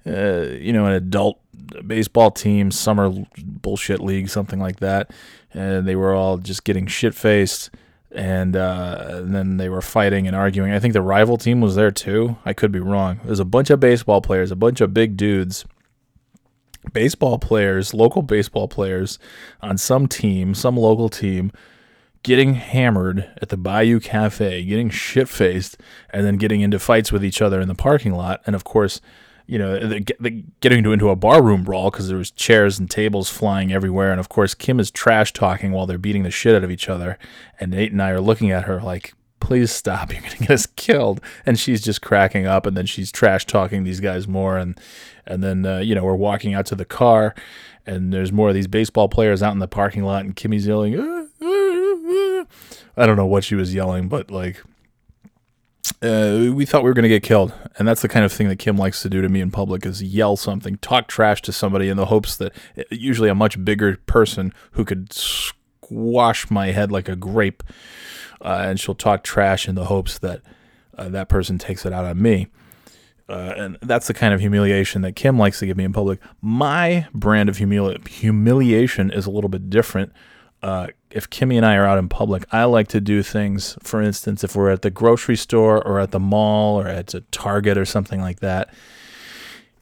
uh, you know, an adult baseball team, summer bullshit league, something like that. And they were all just getting shit faced. And, uh, and then they were fighting and arguing. I think the rival team was there too. I could be wrong. There's a bunch of baseball players, a bunch of big dudes, baseball players, local baseball players on some team, some local team, getting hammered at the Bayou Cafe, getting shit faced, and then getting into fights with each other in the parking lot. And of course, you know, the, the, getting into, into a barroom brawl because there was chairs and tables flying everywhere. And of course, Kim is trash talking while they're beating the shit out of each other. And Nate and I are looking at her like, please stop. You're going to get us killed. And she's just cracking up. And then she's trash talking these guys more. And, and then, uh, you know, we're walking out to the car and there's more of these baseball players out in the parking lot. And Kimmy's yelling, "Ah, ah, ah." I don't know what she was yelling, but like, uh, we thought we were going to get killed, and that's the kind of thing that Kim likes to do to me in public: is yell something, talk trash to somebody in the hopes that uh, usually a much bigger person who could squash my head like a grape, uh, and she'll talk trash in the hopes that uh, that person takes it out on me. Uh, and that's the kind of humiliation that Kim likes to give me in public. My brand of humili- humiliation is a little bit different. Uh, if Kimmy and I are out in public, I like to do things. For instance, if we're at the grocery store or at the mall or at a Target or something like that,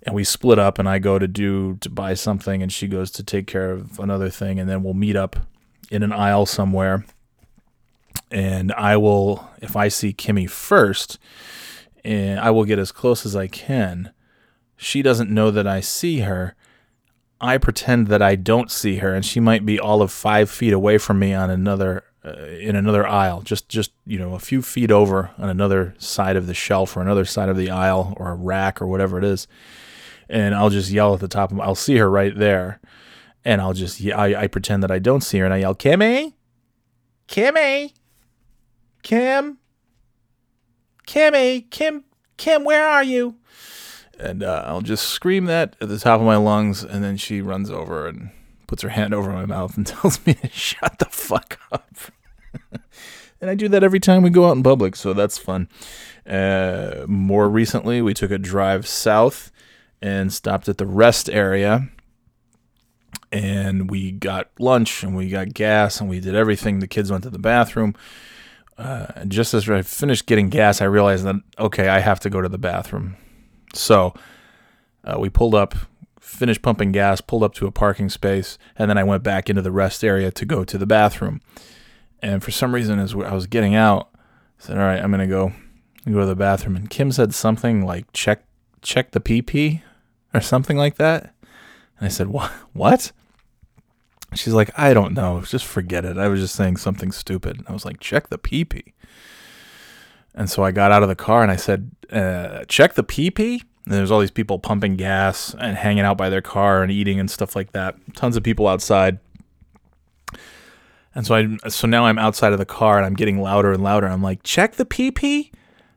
and we split up, and I go to do to buy something, and she goes to take care of another thing, and then we'll meet up in an aisle somewhere. And I will, if I see Kimmy first, and I will get as close as I can. She doesn't know that I see her. I pretend that I don't see her, and she might be all of five feet away from me on another uh, in another aisle, just just you know a few feet over on another side of the shelf or another side of the aisle or a rack or whatever it is, and I'll just yell at the top of. I'll see her right there, and I'll just I, I pretend that I don't see her, and I yell, "Kimmy, Kimmy, Kim, Kimmy, Kim, Kim, where are you?" And uh, I'll just scream that at the top of my lungs, and then she runs over and puts her hand over my mouth and tells me to shut the fuck up. and I do that every time we go out in public, so that's fun. Uh, more recently, we took a drive south and stopped at the rest area. And we got lunch and we got gas and we did everything. The kids went to the bathroom. Uh, and just as I finished getting gas, I realized that, okay, I have to go to the bathroom. So uh, we pulled up, finished pumping gas, pulled up to a parking space, and then I went back into the rest area to go to the bathroom. And for some reason, as I was getting out, I said, "All right, I'm gonna go go to the bathroom." And Kim said something like, "Check check the PP," or something like that. And I said, "What? What?" She's like, "I don't know. Just forget it. I was just saying something stupid." I was like, "Check the PP." And so I got out of the car and I said, uh, check the PP. And there's all these people pumping gas and hanging out by their car and eating and stuff like that. Tons of people outside. And so I so now I'm outside of the car and I'm getting louder and louder. I'm like, check the PP.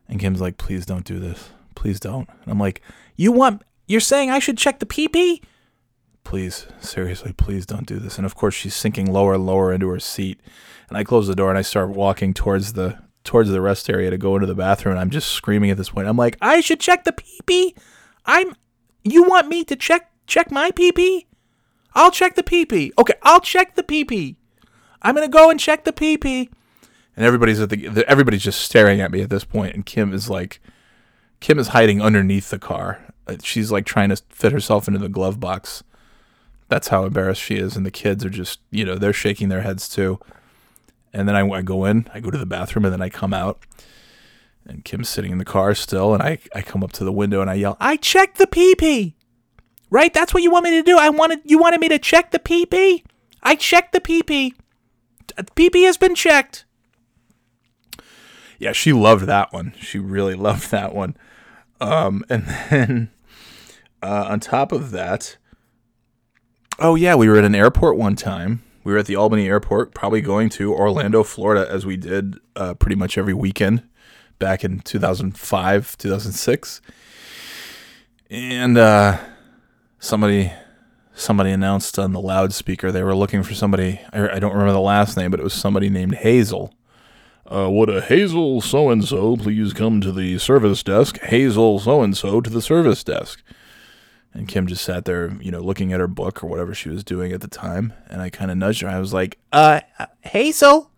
And Kim's like, please don't do this. Please don't. And I'm like, you want you're saying I should check the PP? Please, seriously, please don't do this. And of course she's sinking lower and lower into her seat. And I close the door and I start walking towards the towards the rest area to go into the bathroom and I'm just screaming at this point. I'm like, I should check the pee pee. I'm you want me to check check my pee pee? I'll check the pee pee. Okay, I'll check the pee pee. I'm gonna go and check the pee pee. And everybody's at the, everybody's just staring at me at this point, and Kim is like, Kim is hiding underneath the car. Uh, She's like trying to fit herself into the glove box. That's how embarrassed she is, and the kids are just, you know, they're shaking their heads too. And then I, I go in, I go to the bathroom, and then I come out, and Kim's sitting in the car still, and I, I come up to the window and I yell, "I checked the pee pee." Right? That's what you want me to do. I wanted you wanted me to check the pee pee. I checked the pee pee. The pee pee has been checked. Yeah, she loved that one. She really loved that one. Um, and then uh, on top of that, oh yeah, we were at an airport one time. We were at the Albany airport, probably going to Orlando, Florida, as we did uh, pretty much every weekend back in 2005, 2006. And uh, somebody somebody announced on the loudspeaker they were looking for somebody. I, I don't remember the last name, but it was somebody named Hazel. Uh, would a Hazel so and so please come to the service desk? Hazel so and so to the service desk. And Kim just sat there, you know, looking at her book or whatever she was doing at the time. And I kind of nudged her. I was like, uh, Hazel?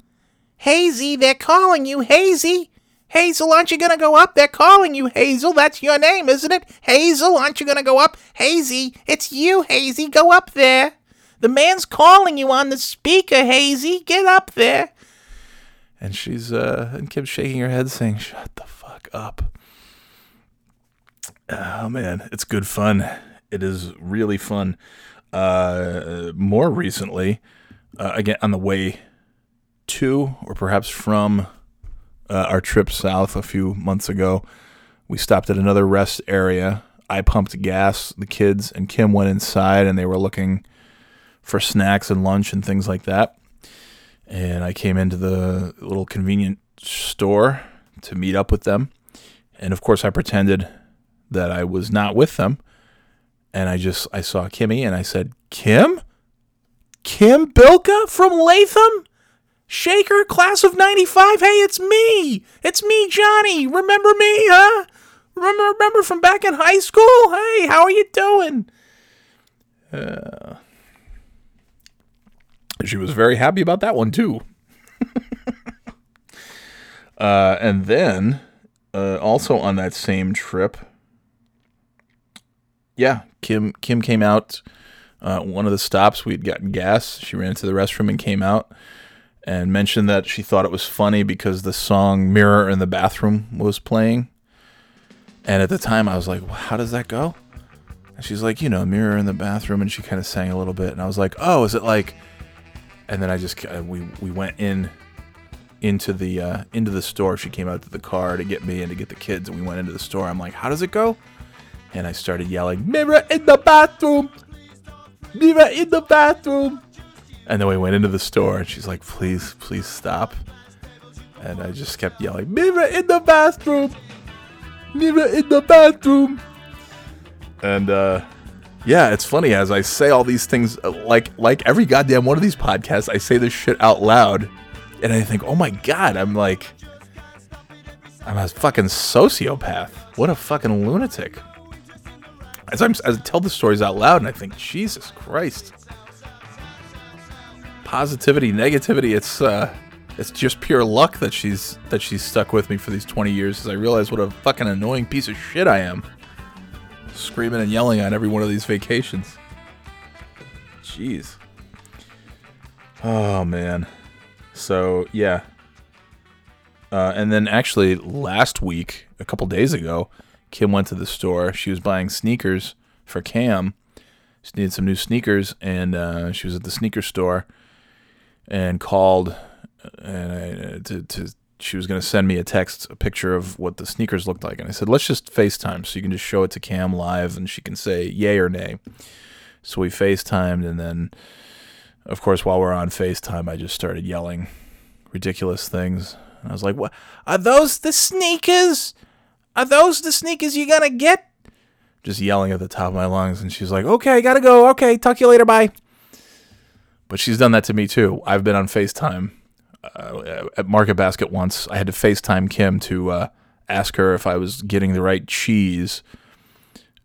Hazy, they're calling you, Hazy. Hazel, aren't you gonna go up? They're calling you, Hazel. That's your name, isn't it? Hazel, aren't you gonna go up? Hazy, it's you, Hazy. Go up there. The man's calling you on the speaker, Hazy. Get up there. And she's, uh, and Kim's shaking her head saying, shut the fuck up. Oh man, it's good fun. It is really fun. Uh, more recently, uh, again on the way to, or perhaps from uh, our trip south a few months ago, we stopped at another rest area. I pumped gas. The kids and Kim went inside, and they were looking for snacks and lunch and things like that. And I came into the little convenient store to meet up with them. And of course, I pretended that I was not with them. And I just I saw Kimmy and I said, "Kim? Kim Bilka from Latham? Shaker class of 95. Hey, it's me. It's me, Johnny. Remember me, huh? Remember remember from back in high school? Hey, how are you doing?" Uh, she was very happy about that one too. uh, and then uh, also on that same trip, yeah, Kim Kim came out. Uh, one of the stops we'd gotten gas. She ran to the restroom and came out and mentioned that she thought it was funny because the song "Mirror in the Bathroom" was playing. And at the time, I was like, well, "How does that go?" And she's like, "You know, mirror in the bathroom," and she kind of sang a little bit. And I was like, "Oh, is it like?" And then I just uh, we we went in into the uh, into the store. She came out to the car to get me and to get the kids, and we went into the store. I'm like, "How does it go?" And I started yelling, "Mirror in the bathroom! Mirror in the bathroom!" And then we went into the store, and she's like, "Please, please stop." And I just kept yelling, "Mirror in the bathroom! Mirror in the bathroom!" And uh, yeah, it's funny as I say all these things, uh, like like every goddamn one of these podcasts, I say this shit out loud, and I think, "Oh my god!" I'm like, I'm a fucking sociopath. What a fucking lunatic. As I'm as I tell the stories out loud, and I think, Jesus Christ, positivity, negativity. It's uh, it's just pure luck that she's that she's stuck with me for these 20 years. As I realize what a fucking annoying piece of shit I am, screaming and yelling on every one of these vacations. Jeez. Oh man. So yeah. Uh, and then actually last week, a couple days ago, Kim went to the store. She was buying sneakers for Cam. She needed some new sneakers, and uh, she was at the sneaker store and called and I, to, to she was going to send me a text, a picture of what the sneakers looked like, and I said, let's just FaceTime so you can just show it to Cam live, and she can say yay or nay. So we FaceTimed, and then, of course, while we're on FaceTime, I just started yelling ridiculous things. And I was like, "What are those? The sneakers? Are those the sneakers you're gonna get?" Just yelling at the top of my lungs, and she's like, "Okay, gotta go. Okay, talk to you later. Bye." But she's done that to me too. I've been on FaceTime uh, at Market Basket once. I had to FaceTime Kim to uh, ask her if I was getting the right cheese,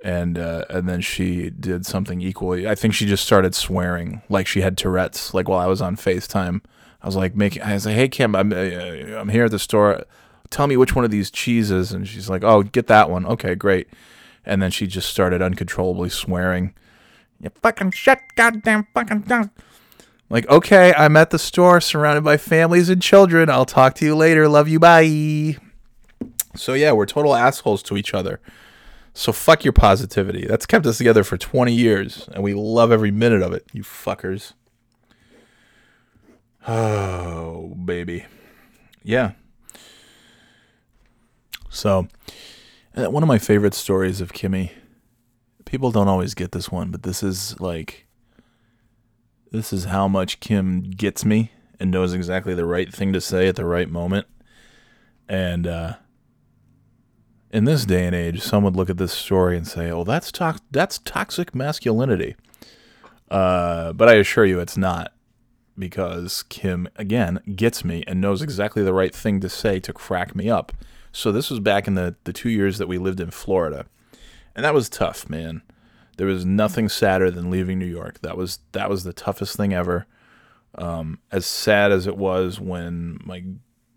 and uh, and then she did something equally. I think she just started swearing like she had Tourette's. Like while I was on FaceTime, I was like making. I was like, "Hey Kim, I'm uh, I'm here at the store. Tell me which one of these cheeses." And she's like, "Oh, get that one. Okay, great." And then she just started uncontrollably swearing. You fucking shut, goddamn fucking down. Like, okay, I'm at the store surrounded by families and children. I'll talk to you later. Love you. Bye. So yeah, we're total assholes to each other. So fuck your positivity. That's kept us together for 20 years, and we love every minute of it, you fuckers. Oh, baby. Yeah. So, uh, one of my favorite stories of Kimmy. People don't always get this one, but this is like this is how much Kim gets me and knows exactly the right thing to say at the right moment. And uh in this day and age, some would look at this story and say, "Oh, that's to- that's toxic masculinity." Uh, but I assure you, it's not, because Kim again gets me and knows exactly the right thing to say to crack me up. So this was back in the the two years that we lived in Florida, and that was tough, man. There was nothing sadder than leaving New York. That was that was the toughest thing ever. Um, as sad as it was when my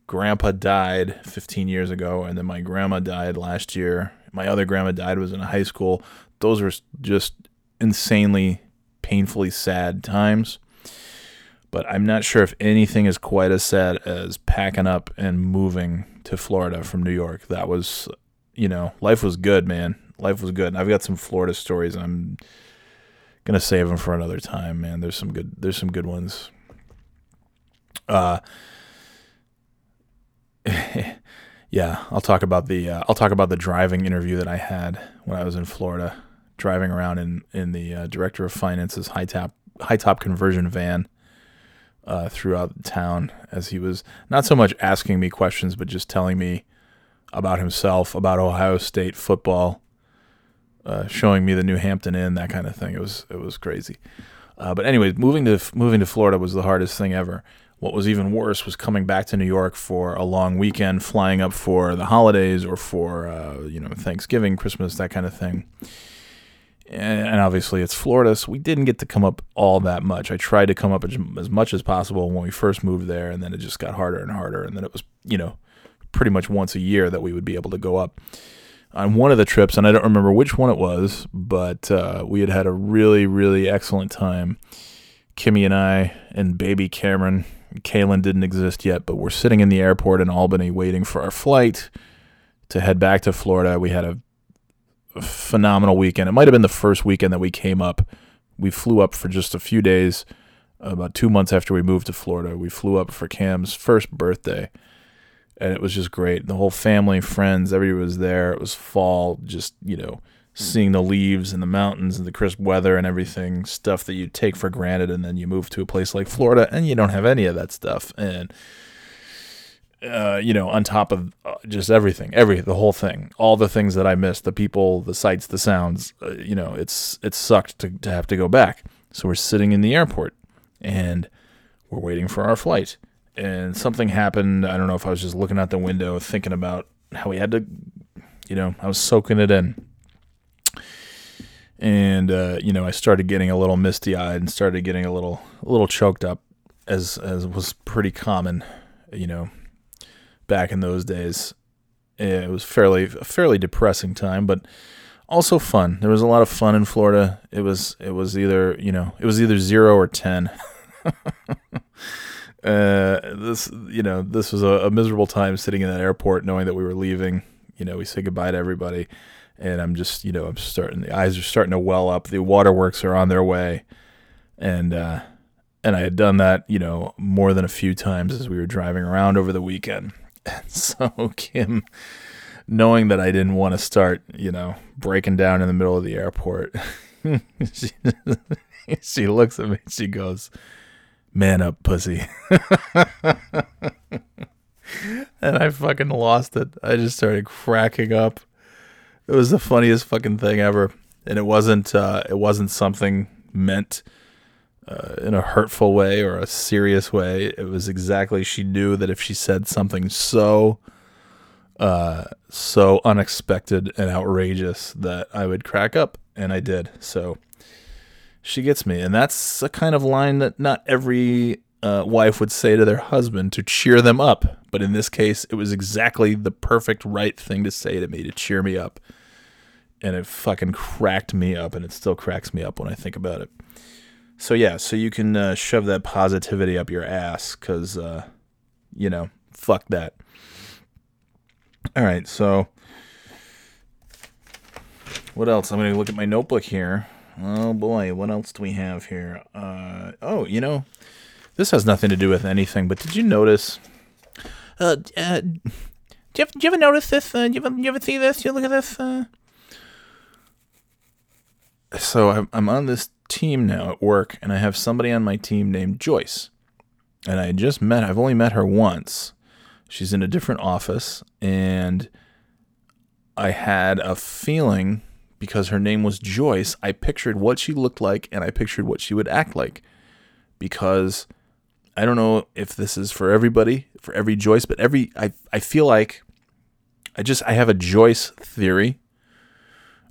grandpa died 15 years ago and then my grandma died last year my other grandma died was in high school those were just insanely painfully sad times but i'm not sure if anything is quite as sad as packing up and moving to florida from new york. That was you know life was good man. Life was good. And i've got some florida stories i'm gonna save them for another time man. There's some good there's some good ones. Uh yeah, I'll talk about the uh, I'll talk about the driving interview that I had when I was in Florida, driving around in in the uh, director of finance's high top high top conversion van uh, throughout the town as he was not so much asking me questions, but just telling me about himself, about Ohio State football, uh, showing me the New Hampton Inn, that kind of thing. It was it was crazy. Uh, but anyway, moving to moving to Florida was the hardest thing ever. What was even worse was coming back to New York for a long weekend, flying up for the holidays or for uh, you know Thanksgiving, Christmas, that kind of thing. And, obviously, it's Florida, so we didn't get to come up all that much. I tried to come up as, much as possible when we first moved there, and then it just got harder and harder. And then it was you know pretty much once a year that we would be able to go up on one of the trips, and I don't remember which one it was, but uh, we had had a really, really excellent time. Kimmy and I and baby Cameron, Kaylin didn't exist yet, but we're sitting in the airport in Albany waiting for our flight to head back to Florida. We had a phenomenal weekend. It might have been the first weekend that we came up. We flew up for just a few days, about two months after we moved to Florida. We flew up for Cam's first birthday and it was just great. The whole family, friends, everybody was there. It was fall, just you know, hmm. seeing the leaves and the mountains and the crisp weather and everything, stuff that you take for granted, and then you move to a place like Florida and you don't have any of that stuff, and uh, you know, on top of uh, just everything, every the whole thing, all the things that I missed, the people, the sights, the sounds, uh, you know, it's it sucked to to have to go back. So we're sitting in the airport, and we're waiting for our flight and something happened. I don't know if I was just looking out the window thinking about how we had to, you know, I was soaking it in. And uh, you know, I started getting a little misty eyed and started getting a little a little choked up as as was pretty common, you know, back in those days. It was fairly a fairly depressing time, but also fun. There was a lot of fun in Florida. It was it was either, you know, it was either 0 or 10. uh, this you know this was a, a, miserable time sitting in that airport knowing that we were leaving you know we say goodbye to everybody and i'm just you know i'm starting the eyes are starting to well up the waterworks are on their way and uh and i had done that you know more than a few times as we were driving around over the weekend and so kim knowing that i didn't want to start you know breaking down in the middle of the airport she, she looks at me and she goes man up, pussy. and I fucking lost it. I just started cracking up. It was the funniest fucking thing ever, and it wasn't. Uh, it wasn't something meant uh, in a hurtful way or a serious way. It was exactly. She knew that if she said something so, uh, so unexpected and outrageous, that I would crack up, and I did. So she gets me and that's a kind of line that not every uh, wife would say to their husband to cheer them up. But in this case, it was exactly the perfect right thing to say to me to cheer me up. And it fucking cracked me up, and it still cracks me up when I think about it. So, yeah, so you can uh, shove that positivity up your ass because, uh, you know, fuck that. All right, so what else? I'm to look at my notebook here. Oh boy, what else do we have here? Uh, oh, you know, this has nothing to do with anything, but did you notice? Uh, uh do you, do you ever notice this? Uh, do, you ever, do you ever see this? Do you look at this? Uh... So I'm, I'm on this team now at work, and I have somebody on my team named Joyce. And I just met, I've only met her once. She's in a different office, and I had a feeling because her name was Joyce, I pictured what she looked like and I pictured what she would act like. Because I don't know if this is for everybody, for every Joyce, but every I I feel like I just I have a Joyce theory.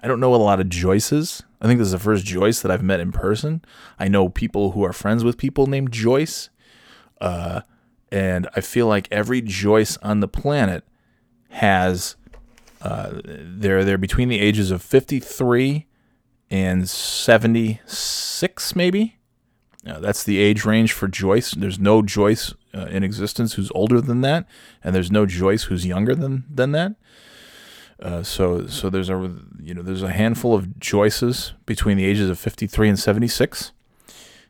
I don't know a lot of Joyces. I think this is the first Joyce that I've met in person. I know people who are friends with people named Joyce. Uh, and I feel like every Joyce on the planet has uh, they're they're between the ages of 53 and 76, maybe. Uh, that's the age range for Joyce. There's no Joyce uh, in existence who's older than that, and there's no Joyce who's younger than than that. Uh, so so there's a you know there's a handful of Joyces between the ages of 53 and 76.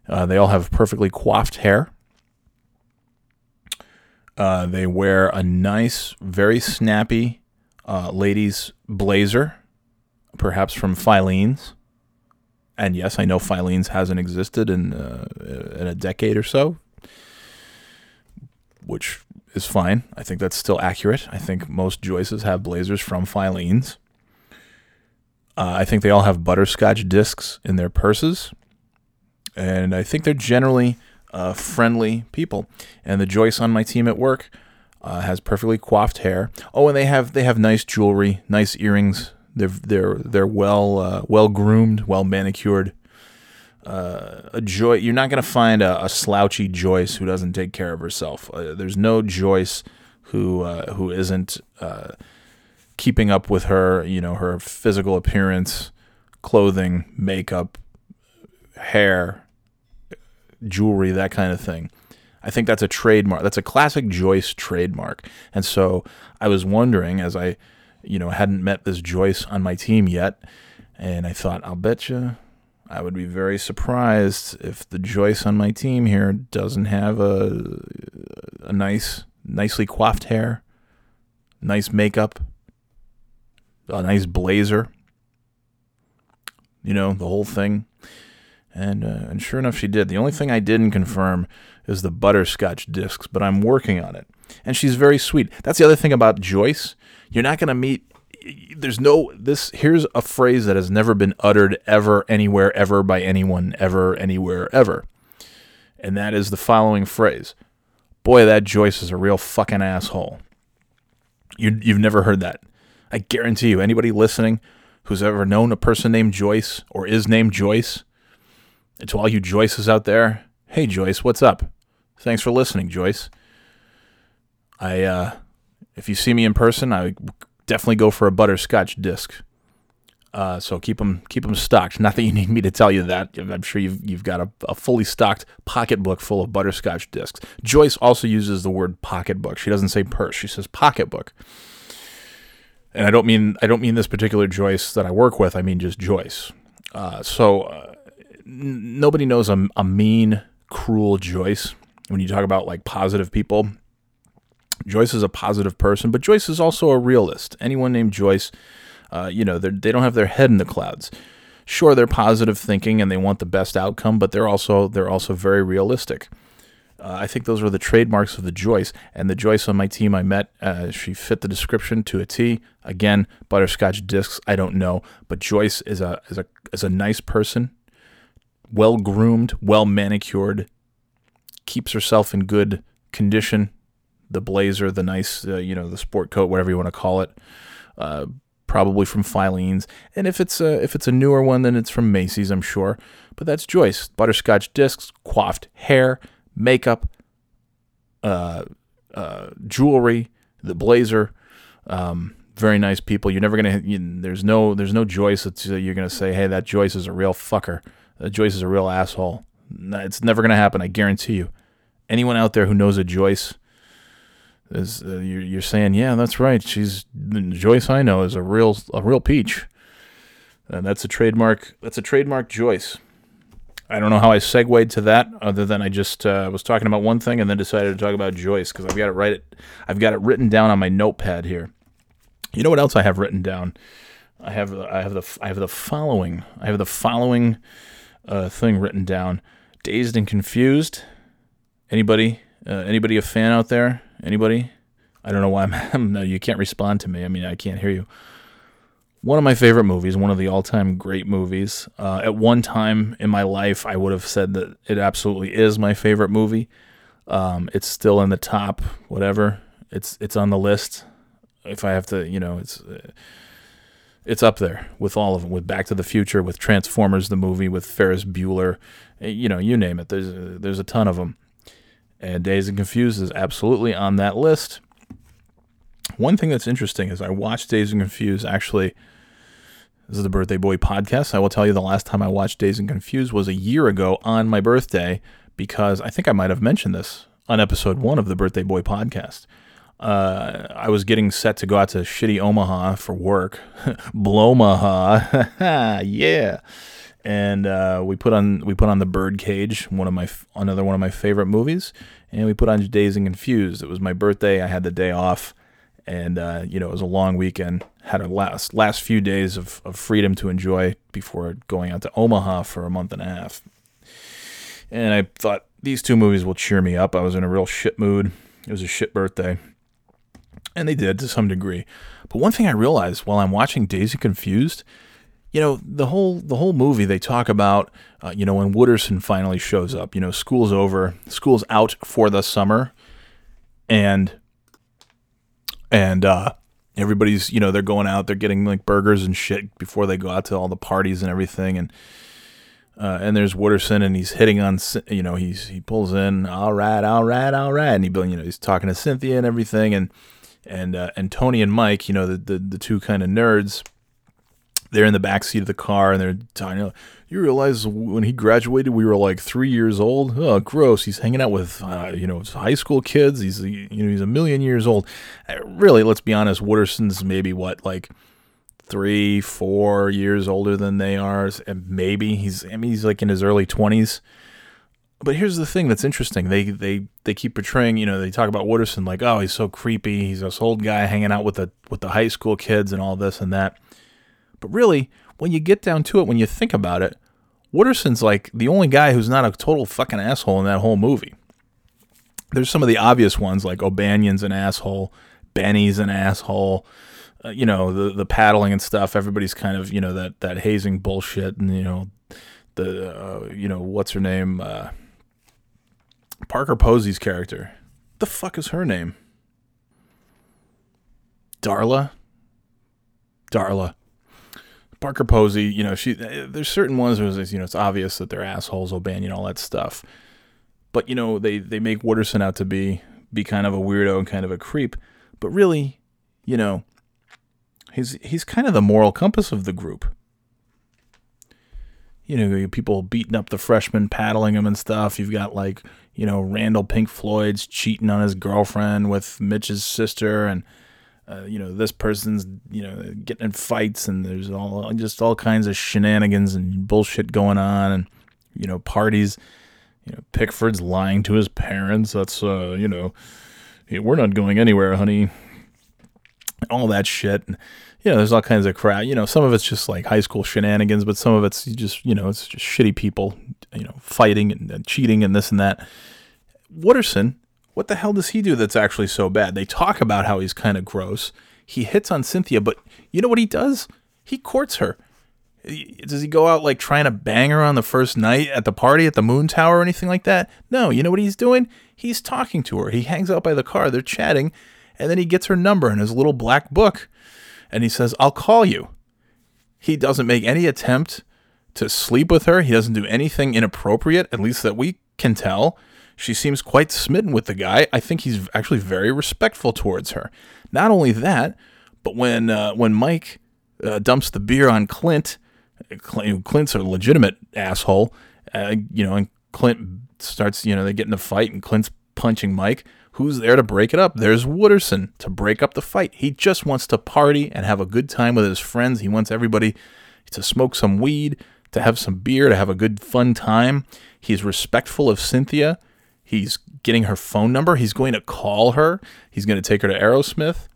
Uh, they all have perfectly coiffed hair. Uh, they wear a nice, very snappy uh, ladies' blazer, perhaps from Filene's. And yes, I know Filene's hasn't existed in uh, in a decade or so, which is fine. I think that's still accurate. I think most Joyces have blazers from Filene's. Uh, I think they all have butterscotch discs in their purses, and I think they're generally uh, friendly people. And the Joyce on my team at work uh, has perfectly coiffed hair. Oh, and they have they have nice jewelry, nice earrings. They're they're they're well uh, well groomed, well manicured. Uh, a joy. You're not gonna find a, a, slouchy Joyce who doesn't take care of herself. Uh, there's no Joyce who uh, who isn't uh, keeping up with her. You know her physical appearance, clothing, makeup, hair, jewelry, that kind of thing. I think that's a trademark. That's a classic Joyce trademark. And so I was wondering, as I, you know, hadn't met this Joyce on my team yet, and I thought, I'll bet you I would be very surprised if the Joyce on my team here doesn't have a a nice, nicely coiffed hair, nice makeup, a nice blazer. You know, the whole thing. And uh, and sure enough, she did. The only thing I didn't confirm is the butterscotch discs, but I'm working on it. And she's very sweet. That's the other thing about Joyce. You're not going to meet there's no this here's a phrase that has never been uttered ever anywhere ever by anyone ever anywhere ever. And that is the following phrase. Boy, that Joyce is a real fucking asshole. You you've never heard that. I guarantee you anybody listening who's ever known a person named Joyce or is named Joyce, to all you Joyces out there, hey Joyce, what's up? Thanks for listening, Joyce. I, uh, if you see me in person, I definitely go for a butterscotch disc. Uh, so keep them keep them stocked. Not that you need me to tell you that. I'm sure you've you've got a, a fully stocked pocketbook full of butterscotch discs. Joyce also uses the word pocketbook. She doesn't say purse. She says pocketbook. And I don't mean I don't mean this particular Joyce that I work with. I mean just Joyce. Uh, so uh, n- nobody knows a, a mean, cruel Joyce when you talk about like positive people, Joyce is a positive person, but Joyce is also a realist. Anyone named Joyce, uh, you know, they don't have their head in the clouds. Sure, they're positive thinking and they want the best outcome, but they're also they're also very realistic. Uh, I think those were the trademarks of the Joyce. And the Joyce on my team I met, uh, she fit the description to a T. Again, butterscotch discs, I don't know, but Joyce is a is a is a nice person, well groomed, well manicured, keeps herself in good condition. The blazer, the nice, uh, you know, the sport coat, whatever you want to call it, uh, probably from Filene's. And if it's a if it's a newer one, then it's from Macy's, I'm sure. But that's Joyce. Butterscotch discs, coiffed hair, makeup, uh, uh, jewelry, the blazer. Um, very nice people. You're never gonna. You, there's no. There's no Joyce that you're gonna say, "Hey, that Joyce is a real fucker. That Joyce is a real asshole." It's never gonna happen. I guarantee you. Anyone out there who knows a Joyce is uh, you're, you're saying, "Yeah, that's right. She's Joyce. I know is a real a real peach." And that's a trademark. That's a trademark Joyce. I don't know how I segued to that, other than I just uh, was talking about one thing and then decided to talk about Joyce because I've got it right. I've got it written down on my notepad here. You know what else I have written down? I have I have the I have the following I have the following uh, thing written down. Dazed and confused. Anybody? Uh, anybody a fan out there? Anybody? I don't know why I'm. no, you can't respond to me. I mean, I can't hear you one of my favorite movies, one of the all-time great movies. Uh, at one time in my life, I would have said that it absolutely is my favorite movie. Um, it's still in the top, whatever. It's it's on the list. If I have to, you know, it's uh, it's up there with all of them. With Back to the Future, with Transformers the movie, with Ferris Bueller, eh, you know, you name it. There's a, there's a ton of them. And Dazed and Confused is absolutely on that list. One thing that's interesting is I watched Dazed and Confused actually. This is the Birthday Boy podcast. I will tell you the last time I watched Dazed and Confused was a year ago on my birthday because I think I might have mentioned this on episode one of the Birthday Boy podcast. Uh, I was getting set to go out to shitty Omaha for work, Blomaha, yeah. And uh, we put on we put on the Birdcage, one of my another one of my favorite movies, and we put on Dazed and Confused. It was my birthday. I had the day off and uh, you know it was a long weekend. Had a last last few days of, of freedom to enjoy before going out to Omaha for a month and a half. And I thought these two movies will cheer me up. I was in a real shit mood. It was a shit birthday, and they did to some degree. But one thing I realized while I'm watching Daisy Confused, you know the whole the whole movie they talk about uh, you know when Wooderson finally shows up. You know school's over, school's out for the summer, and and uh, everybody's you know they're going out they're getting like burgers and shit before they go out to all the parties and everything and uh, and there's Wooderson and he's hitting on you know he's he pulls in all right all right all right and he you know he's talking to Cynthia and everything and and uh, and Tony and Mike you know the the, the two kind of nerds they're in the back seat of the car and they're talking. You, know, you realize when he graduated, we were like three years old. Oh, gross! He's hanging out with uh, you know high school kids. He's you know he's a million years old. Uh, really, let's be honest. Wooderson's maybe what like three, four years older than they are, and maybe he's. I mean, he's like in his early twenties. But here's the thing that's interesting. They they they keep portraying, you know, they talk about Wooderson like, oh, he's so creepy. He's this old guy hanging out with the with the high school kids and all this and that. But really, when you get down to it, when you think about it, Wooderson's like the only guy who's not a total fucking asshole in that whole movie. There's some of the obvious ones like O'Banion's an asshole, Benny's an asshole, uh, you know the the paddling and stuff. Everybody's kind of you know that that hazing bullshit, and you know the uh, you know what's her name, uh, Parker Posey's character. The fuck is her name? Darla. Darla. Parker Posey, you know, she eh, there's certain ones where it's, you know it's obvious that they're assholes, O'Banion, all that stuff. But you know, they they make Wooderson out to be be kind of a weirdo and kind of a creep. But really, you know, he's he's kind of the moral compass of the group. You know, people beating up the freshmen, paddling him and stuff. You've got like, you know, Randall Pink Floyd's cheating on his girlfriend with Mitch's sister and uh, you know this person's you know getting in fights and there's all just all kinds of shenanigans and bullshit going on and you know parties you know pickford's lying to his parents. That's uh you know "Hey, we're not going anywhere honey. All that shit. And, you know there's all kinds of crap. You know some of it's just like high school shenanigans but some of it's just you know it's just shitty people you know fighting and, and cheating and this and that. Wooderson what the hell does he do that's actually so bad? They talk about how he's kind of gross. He hits on Cynthia, but you know what he does? He courts her. Does he go out like trying to bang her on the first night at the party at the Moon Tower or anything like that? No, you know what he's doing? He's talking to her. He hangs out by the car, they're chatting, and then he gets her number in his little black book and he says, I'll call you. He doesn't make any attempt to sleep with her. He doesn't do anything inappropriate, at least that we can tell. She seems quite smitten with the guy. I think he's actually very respectful towards her. Not only that, but when uh, when Mike uh, dumps the beer on Clint, Clint, Clint's a legitimate asshole. Uh, you know, and Clint starts. You know, they get in a fight, and Clint's punching Mike. Who's there to break it up? There's Wooderson to break up the fight. He just wants to party and have a good time with his friends. He wants everybody to smoke some weed, to have some beer, to have a good fun time. He's respectful of Cynthia. He's getting her phone number. He's going to call her. He's going to take her to Aerosmith.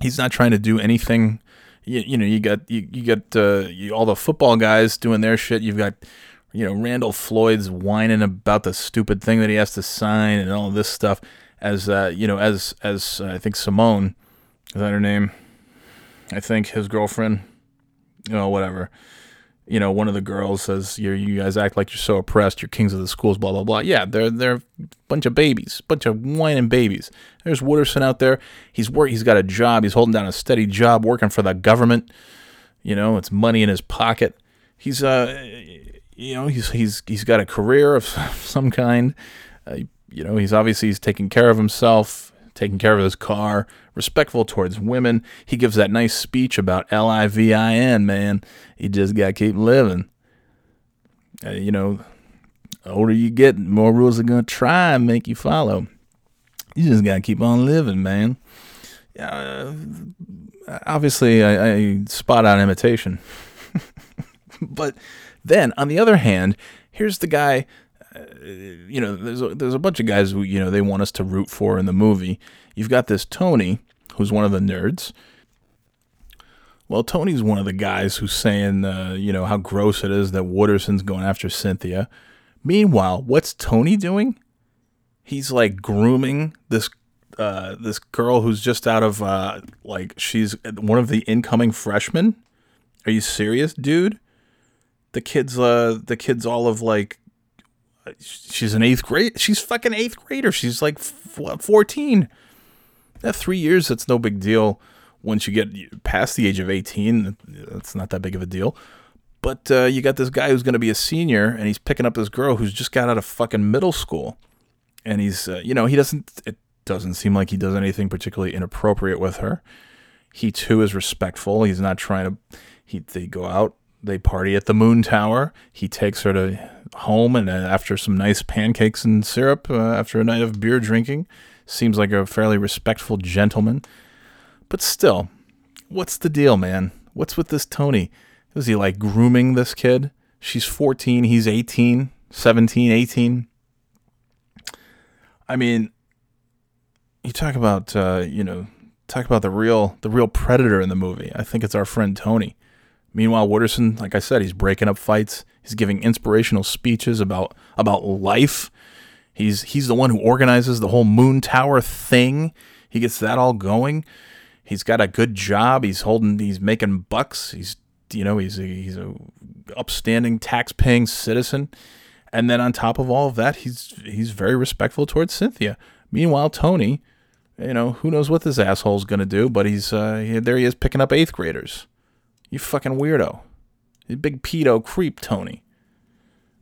He's not trying to do anything. You, you know, you got you, you got uh, you, all the football guys doing their shit. You've got you know Randall Floyd's whining about the stupid thing that he has to sign and all this stuff. As uh, you know, as as uh, I think Simone is that her name? I think his girlfriend. You know, whatever you know, one of the girls says, "You you guys act like you're so oppressed. You're kings of the schools." Blah blah blah. Yeah, they're they're a bunch of babies, bunch of whining babies. There's Wooderson out there. He's work. He's got a job. He's holding down a steady job, working for the government. You know, it's money in his pocket. He's uh, you know, he's he's he's got a career of some kind. Uh, you know, he's obviously he's taking care of himself, taking care of his car, respectful towards women. He gives that nice speech about L I V I N, man. You just got to keep living. Uh, you know, older you get, more rules are going to try and make you follow. You just got to keep on living, man. Uh, obviously, I, I spot on imitation. but then, on the other hand, here's the guy you know, there's a, there's a bunch of guys who you know they want us to root for in the movie. You've got this Tony, who's one of the nerds. Well, Tony's one of the guys who's saying, uh, you know, how gross it is that Wooderson's going after Cynthia. Meanwhile, what's Tony doing? He's like grooming this uh, this girl who's just out of uh, like she's one of the incoming freshmen. Are you serious, dude? The kid's uh, the kid's all of like she's an eighth grade. She's fucking eighth grader. She's like fourteen. That three years, that's no big deal. Once you get past the age of eighteen, that's not that big of a deal. But uh, you got this guy who's going to be a senior, and he's picking up this girl who's just got out of fucking middle school, and he's, uh, you know, he doesn't. It doesn't seem like he does anything particularly inappropriate with her. He too is respectful. He's not trying to. He they go out they party at the Moon Tower. He takes her to home, and uh, after some nice pancakes and syrup, uh, after a night of beer drinking, seems like a fairly respectful gentleman. But still, what's the deal, man? What's with this Tony? Is he like grooming this kid? She's 14, he's 18, 17, 18. I mean, you talk about uh, you know, talk about the real the real predator in the movie. I think it's our friend Tony. Meanwhile, Wooderson, like I said, he's breaking up fights. He's giving inspirational speeches about about life. He's he's the one who organizes the whole Moon Tower thing. He gets that all going. He's got a good job. He's holding. He's making bucks. He's you know he's a, he's a upstanding tax-paying citizen. And then on top of all of that, he's he's very respectful towards Cynthia. Meanwhile, Tony, you know, who knows what this ashole's gonna do? But he's uh, there. He is picking up eighth graders. You fucking weirdo. You big pedo creep, Tony.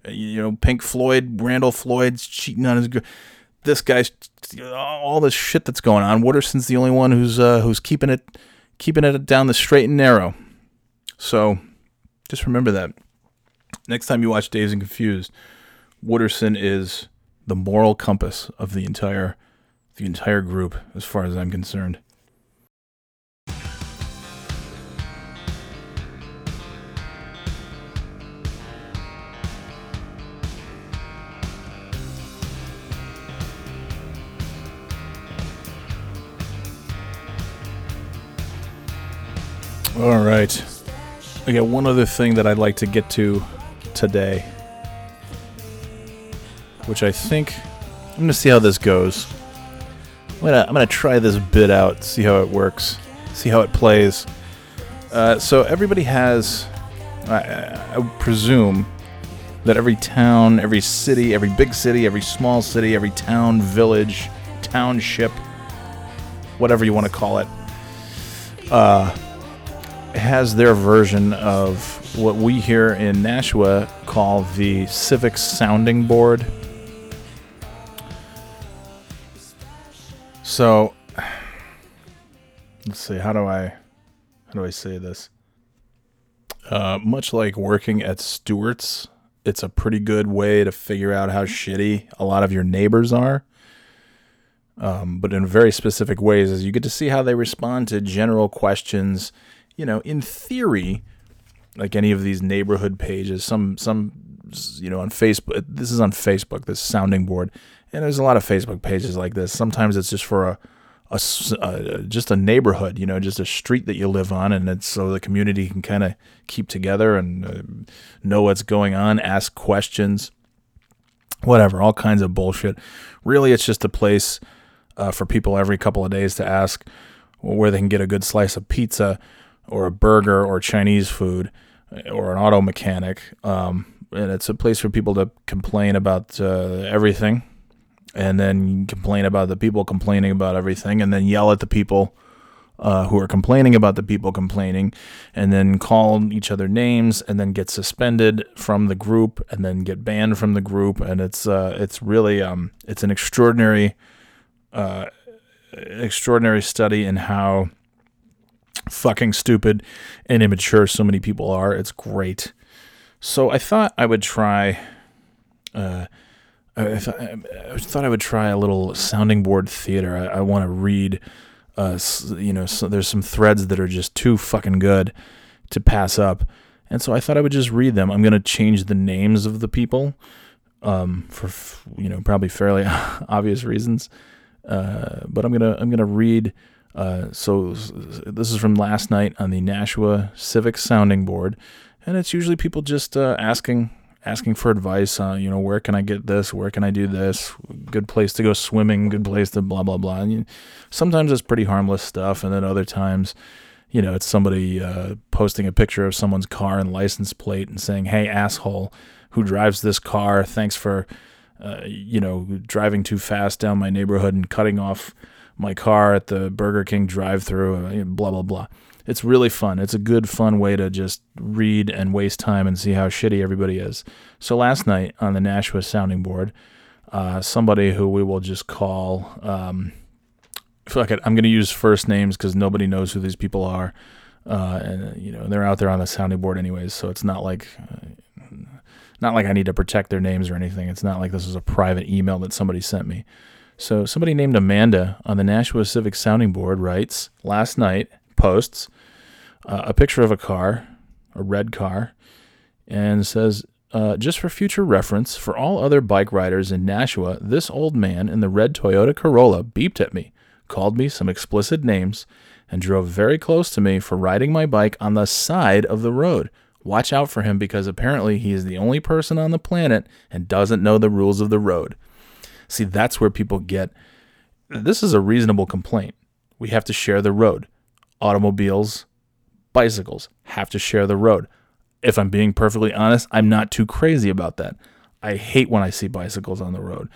Uh, You know, Pink Floyd, Randall Floyd's cheating on his girl. This guy's all this shit that's going on. Wooderson's the only one who's uh, who's keeping it keeping it down the straight and narrow. So just remember that. Next time you watch Dazed and Confused, Wooderson is the moral compass of the entire the entire group, as far as I'm concerned. All right. I got one other thing that I'd like to get to today, which I think I'm to see how this goes. I'm gonna I'm gonna try this bit out, see how it works, see how it plays. Uh, so everybody has, I, I I presume, that every town, every city, every big city, every small city, every town, village, township, whatever you want to call it, uh, has their version of what we here in Nashua call the Civic Sounding Board. So let's see. How do I how do I say this? Uh, much like working at Stewart's, it's a pretty good way to figure out how shitty a lot of your neighbors are. Um, but in very specific ways, as you get to see how they respond to general questions. You know, in theory, like any of these neighborhood pages, some some you know on Facebook. This is on Facebook, this sounding board, and there's a lot of Facebook pages like this. Sometimes it's just for a, a uh, just a neighborhood, you know, just a street that you live on, and it's so the community can kind of keep together and uh, know what's going on, ask questions, whatever, all kinds of bullshit. Really, it's just a place uh, for people every couple of days to ask where they can get a good slice of pizza or a burger or Chinese food or an auto mechanic. Um, and it's a place for people to complain about uh, everything and then complain about the people complaining about everything and then yell at the people uh, who are complaining about the people complaining and then call each other names and then get suspended from the group and then get banned from the group and it's uh, it's really um, it's an extraordinary uh, extraordinary study in how fucking stupid and immature so many people are. It's great. So I thought I would try. Uh, I, th- I thought I would try a little sounding board theater. I, I want to read. Uh, you know, so there's some threads that are just too fucking good to pass up, and so I thought I would just read them. I'm gonna change the names of the people, um, for you know probably fairly obvious reasons. Uh, but I'm gonna I'm gonna read. Uh, so this is from last night on the Nashua Civic Sounding Board, and it's usually people just uh, asking asking for advice. Uh, you know, where can I get this? Where can I do this? Good place to go swimming. Good place to blah blah blah. And you, sometimes it's pretty harmless stuff, and then other times, you know, it's somebody uh, posting a picture of someone's car and license plate and saying, "Hey, asshole, who drives this car? Thanks for." uh, you know, driving too fast down my neighborhood and cutting off my car at the Burger King drive-through, uh, blah blah blah. It's really fun. It's a good, fun way to just read and waste time and see how shitty everybody is. So last night on the Nashua sounding board, uh, somebody who we will just call, um, fuck it, I'm going to use first names because nobody knows who these people are, uh, and you know they're out there on the sounding board anyways. So it's not like not like I need to protect their names or anything. It's not like this is a private email that somebody sent me. So somebody named Amanda on the Nashua Civic Sounding Board writes last night posts uh, a picture of a car, a red car, and says, uh, just for future reference, for all other bike riders in Nashua, this old man in the red Toyota Corolla beeped at me, called me some explicit names, and drove very close to me for riding my bike on the side of the road. Watch out for him because apparently he is the only person on the planet and doesn't know the rules of the road. See, that's where people get this is a reasonable complaint. We have to share the road. Automobiles, bicycles have to share the road. If I'm being perfectly honest, I'm not too crazy about that. I hate when I see bicycles on the road.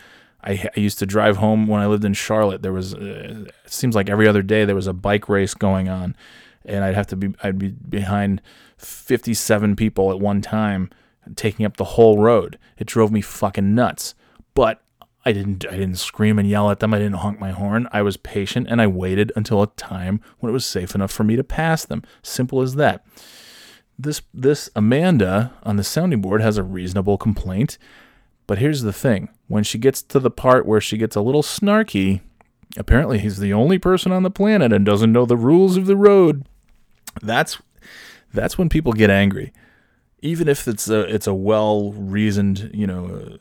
I, I used to drive home when I lived in Charlotte. There was, uh, it seems like every other day there was a bike race going on, and I'd have to be, I'd be behind 57 people at one time, taking up the whole road. It drove me fucking nuts. But I didn't, I didn't scream and yell at them. I didn't honk my horn. I was patient and I waited until a time when it was safe enough for me to pass them. Simple as that this this Amanda on the sounding board has a reasonable complaint. But here's the thing: when she gets to the part where she gets a little snarky, apparently he's the only person on the planet and doesn't know the rules of the road. That's that's when people get angry. Even if it's a it's a well reasoned, you know, uh,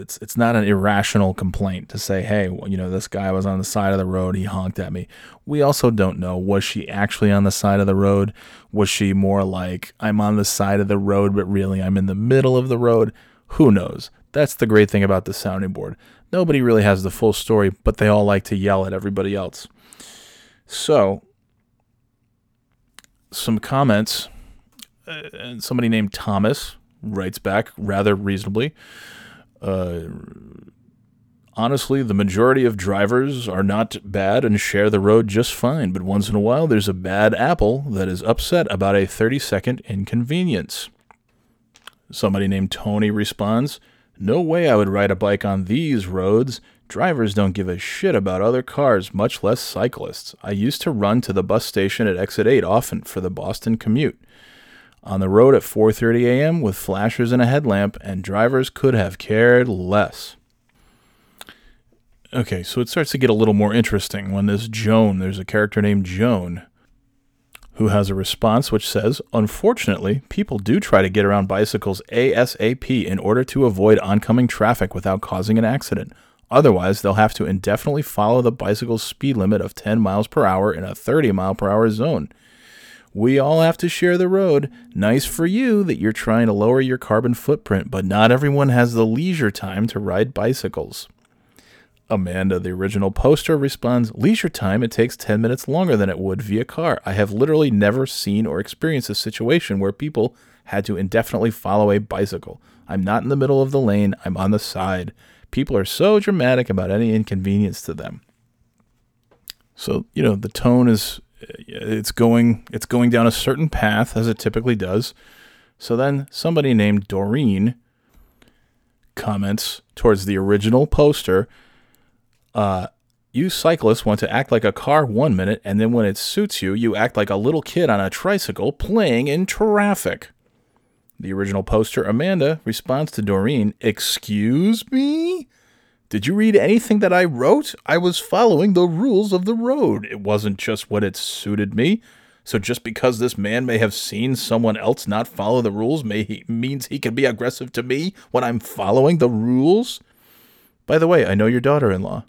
it's it's not an irrational complaint to say, hey, you know, this guy was on the side of the road, he honked at me. We also don't know was she actually on the side of the road? Was she more like I'm on the side of the road, but really I'm in the middle of the road? Who knows? That's the great thing about the sounding board. Nobody really has the full story, but they all like to yell at everybody else. So, some comments. And somebody named Thomas writes back rather reasonably. Uh, honestly, the majority of drivers are not bad and share the road just fine, but once in a while there's a bad apple that is upset about a 30 second inconvenience. Somebody named Tony responds, No way I would ride a bike on these roads. Drivers don't give a shit about other cars, much less cyclists. I used to run to the bus station at exit 8 often for the Boston commute. On the road at 4:30 a.m. with flashers and a headlamp and drivers could have cared less. Okay, so it starts to get a little more interesting when this Joan, there's a character named Joan who has a response which says, Unfortunately, people do try to get around bicycles ASAP in order to avoid oncoming traffic without causing an accident. Otherwise, they'll have to indefinitely follow the bicycle's speed limit of 10 miles per hour in a 30 mile per hour zone. We all have to share the road. Nice for you that you're trying to lower your carbon footprint, but not everyone has the leisure time to ride bicycles. Amanda, the original poster, responds Leisure time, it takes 10 minutes longer than it would via car. I have literally never seen or experienced a situation where people had to indefinitely follow a bicycle. I'm not in the middle of the lane, I'm on the side. People are so dramatic about any inconvenience to them. So, you know, the tone is it's going it's going down a certain path as it typically does. So then somebody named Doreen comments towards the original poster uh, you cyclists want to act like a car one minute, and then when it suits you, you act like a little kid on a tricycle playing in traffic. The original poster, Amanda, responds to Doreen, Excuse me? Did you read anything that I wrote? I was following the rules of the road. It wasn't just what it suited me. So just because this man may have seen someone else not follow the rules may he, means he can be aggressive to me when I'm following the rules? By the way, I know your daughter-in-law.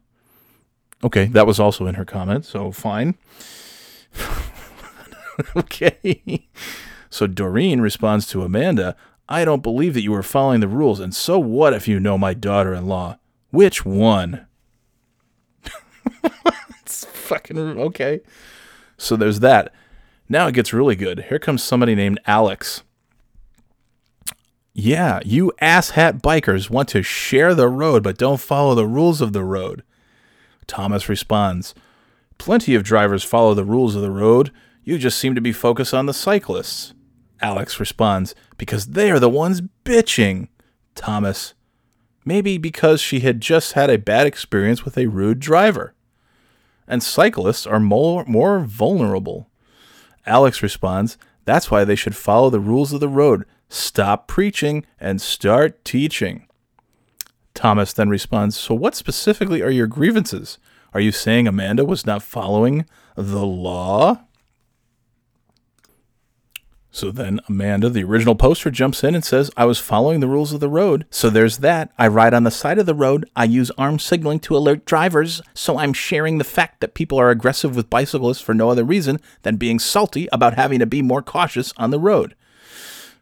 Okay, that was also in her comment, so fine. okay. So Doreen responds to Amanda, I don't believe that you were following the rules, and so what if you know my daughter in law? Which one? it's fucking okay. So there's that. Now it gets really good. Here comes somebody named Alex. Yeah, you asshat bikers want to share the road but don't follow the rules of the road. Thomas responds, Plenty of drivers follow the rules of the road. You just seem to be focused on the cyclists. Alex responds, Because they are the ones bitching. Thomas, Maybe because she had just had a bad experience with a rude driver. And cyclists are more, more vulnerable. Alex responds, That's why they should follow the rules of the road. Stop preaching and start teaching. Thomas then responds, So what specifically are your grievances? Are you saying Amanda was not following the law? So then Amanda, the original poster, jumps in and says, I was following the rules of the road. So there's that. I ride on the side of the road. I use arm signaling to alert drivers. So I'm sharing the fact that people are aggressive with bicyclists for no other reason than being salty about having to be more cautious on the road.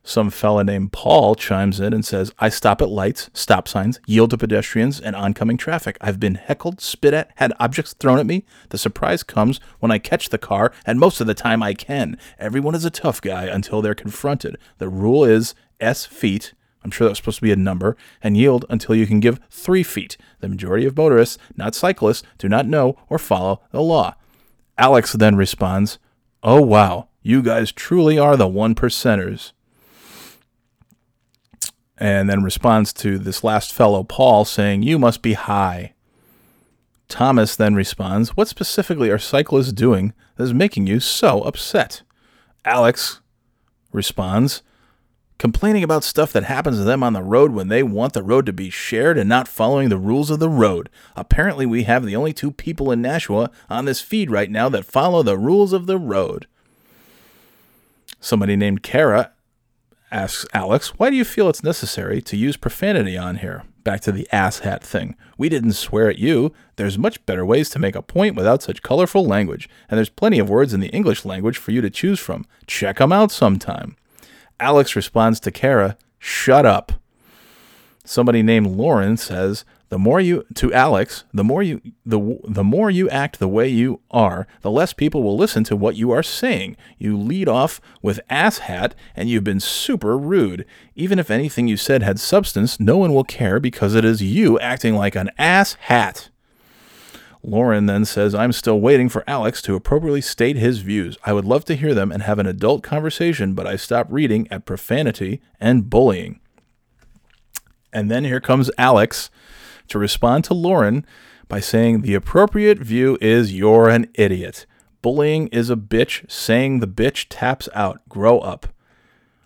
Some fella named Paul chimes in and says, I stop at lights, stop signs, yield to pedestrians, and oncoming traffic. I've been heckled, spit at, had objects thrown at me. The surprise comes when I catch the car, and most of the time I can. Everyone is a tough guy until they're confronted. The rule is S feet. I'm sure that was supposed to be a number, and yield until you can give three feet. The majority of motorists, not cyclists, do not know or follow the law. Alex then responds, Oh wow, you guys truly are the one percenters and then responds to this last fellow, Paul, saying, You must be high. Thomas then responds, What specifically are cyclists doing that is making you so upset? Alex responds, Complaining about stuff that happens to them on the road when they want the road to be shared and not following the rules of the road. Apparently, we have the only two people in Nashua on this feed right now that follow the rules of the road. Somebody named Kara asks Alex, why do you feel it's necessary to use profanity on here? Back to the asshat thing. We didn't swear at you. There's much better ways to make a point without such colorful language, and there's plenty of words in the English language for you to choose from. Check 'em out sometime. Alex responds to Kara, shut up. Somebody named Lauren says, the more you to Alex, the more you the the more you act the way you are, the less people will listen to what you are saying. You lead off with ass hat and you've been super rude. Even if anything you said had substance, no one will care because it is you acting like an ass hat. Lauren then says, I'm still waiting for Alex to appropriately state his views. I would love to hear them and have an adult conversation, but I stop reading at profanity and bullying. And then here comes Alex to respond to Lauren by saying the appropriate view is you're an idiot. Bullying is a bitch, saying the bitch taps out. Grow up.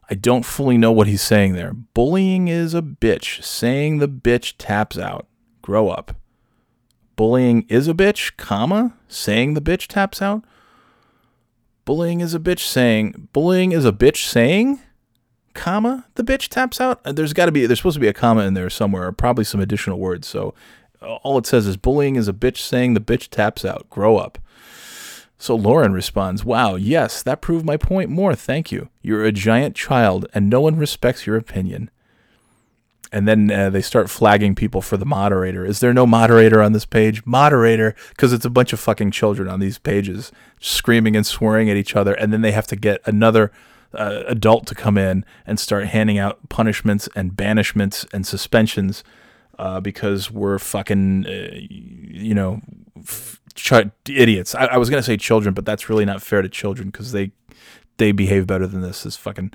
I don't fully know what he's saying there. Bullying is a bitch, saying the bitch taps out. Grow up. Bullying is a bitch, comma, saying the bitch taps out. Bullying is a bitch saying bullying is a bitch saying comma the bitch taps out. Uh, There's got to be there's supposed to be a comma in there somewhere, or probably some additional words. So uh, all it says is bullying is a bitch saying the bitch taps out. Grow up. So Lauren responds, Wow, yes, that proved my point more. Thank you. You're a giant child, and no one respects your opinion. And then uh, they start flagging people for the moderator. Is there no moderator on this page? Moderator, because it's a bunch of fucking children on these pages screaming and swearing at each other. And then they have to get another uh, adult to come in and start handing out punishments and banishments and suspensions uh, because we're fucking, uh, you know, f- ch- idiots. I, I was gonna say children, but that's really not fair to children because they they behave better than this. Is fucking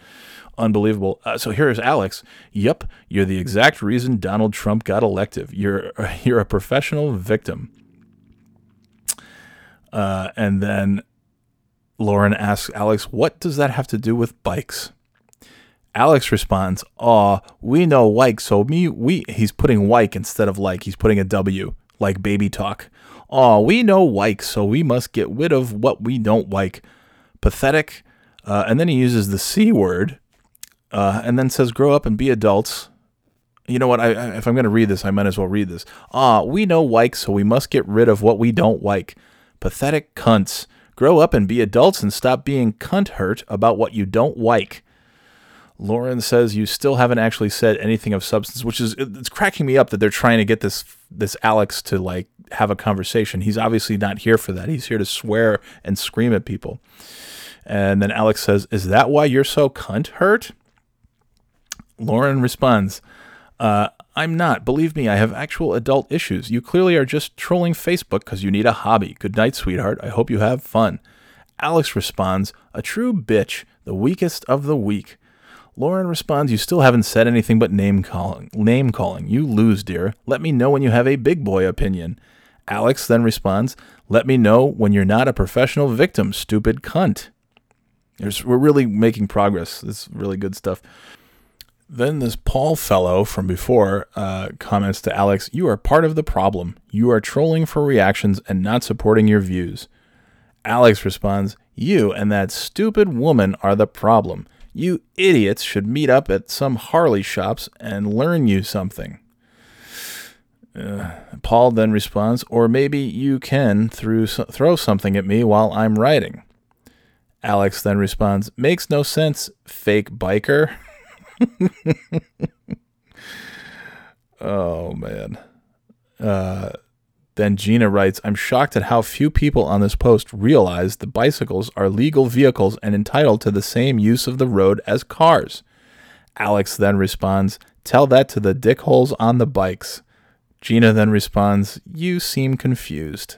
unbelievable. Uh, so here is Alex. Yep, you're the exact reason Donald Trump got elected. You're you're a professional victim. Uh, and then Lauren asks Alex, "What does that have to do with bikes?" Alex responds, "Aw, we know Wyke, so me we." He's putting Wyke instead of like. He's putting a W, like baby talk. Aw, we know Wyke, so we must get rid of what we don't like. Pathetic. Uh, and then he uses the C word, uh, and then says, "Grow up and be adults." You know what? I, I, if I'm going to read this, I might as well read this. Ah, we know Wyke, so we must get rid of what we don't like. Pathetic cunts. Grow up and be adults and stop being cunt hurt about what you don't like. Lauren says you still haven't actually said anything of substance, which is it's cracking me up that they're trying to get this this Alex to like have a conversation. He's obviously not here for that. He's here to swear and scream at people. And then Alex says, "Is that why you're so cunt hurt?" Lauren responds, uh, I'm not. Believe me, I have actual adult issues. You clearly are just trolling Facebook because you need a hobby. Good night, sweetheart. I hope you have fun. Alex responds, A true bitch, the weakest of the weak. Lauren responds, You still haven't said anything but name calling. Name calling. You lose, dear. Let me know when you have a big boy opinion. Alex then responds, Let me know when you're not a professional victim, stupid cunt. There's, we're really making progress. Is really good stuff. Then this Paul fellow from before uh, comments to Alex, You are part of the problem. You are trolling for reactions and not supporting your views. Alex responds, You and that stupid woman are the problem. You idiots should meet up at some Harley shops and learn you something. Uh, Paul then responds, Or maybe you can through, throw something at me while I'm writing. Alex then responds, Makes no sense, fake biker. oh man. Uh, then Gina writes, I'm shocked at how few people on this post realize the bicycles are legal vehicles and entitled to the same use of the road as cars. Alex then responds, Tell that to the dickholes on the bikes. Gina then responds, You seem confused.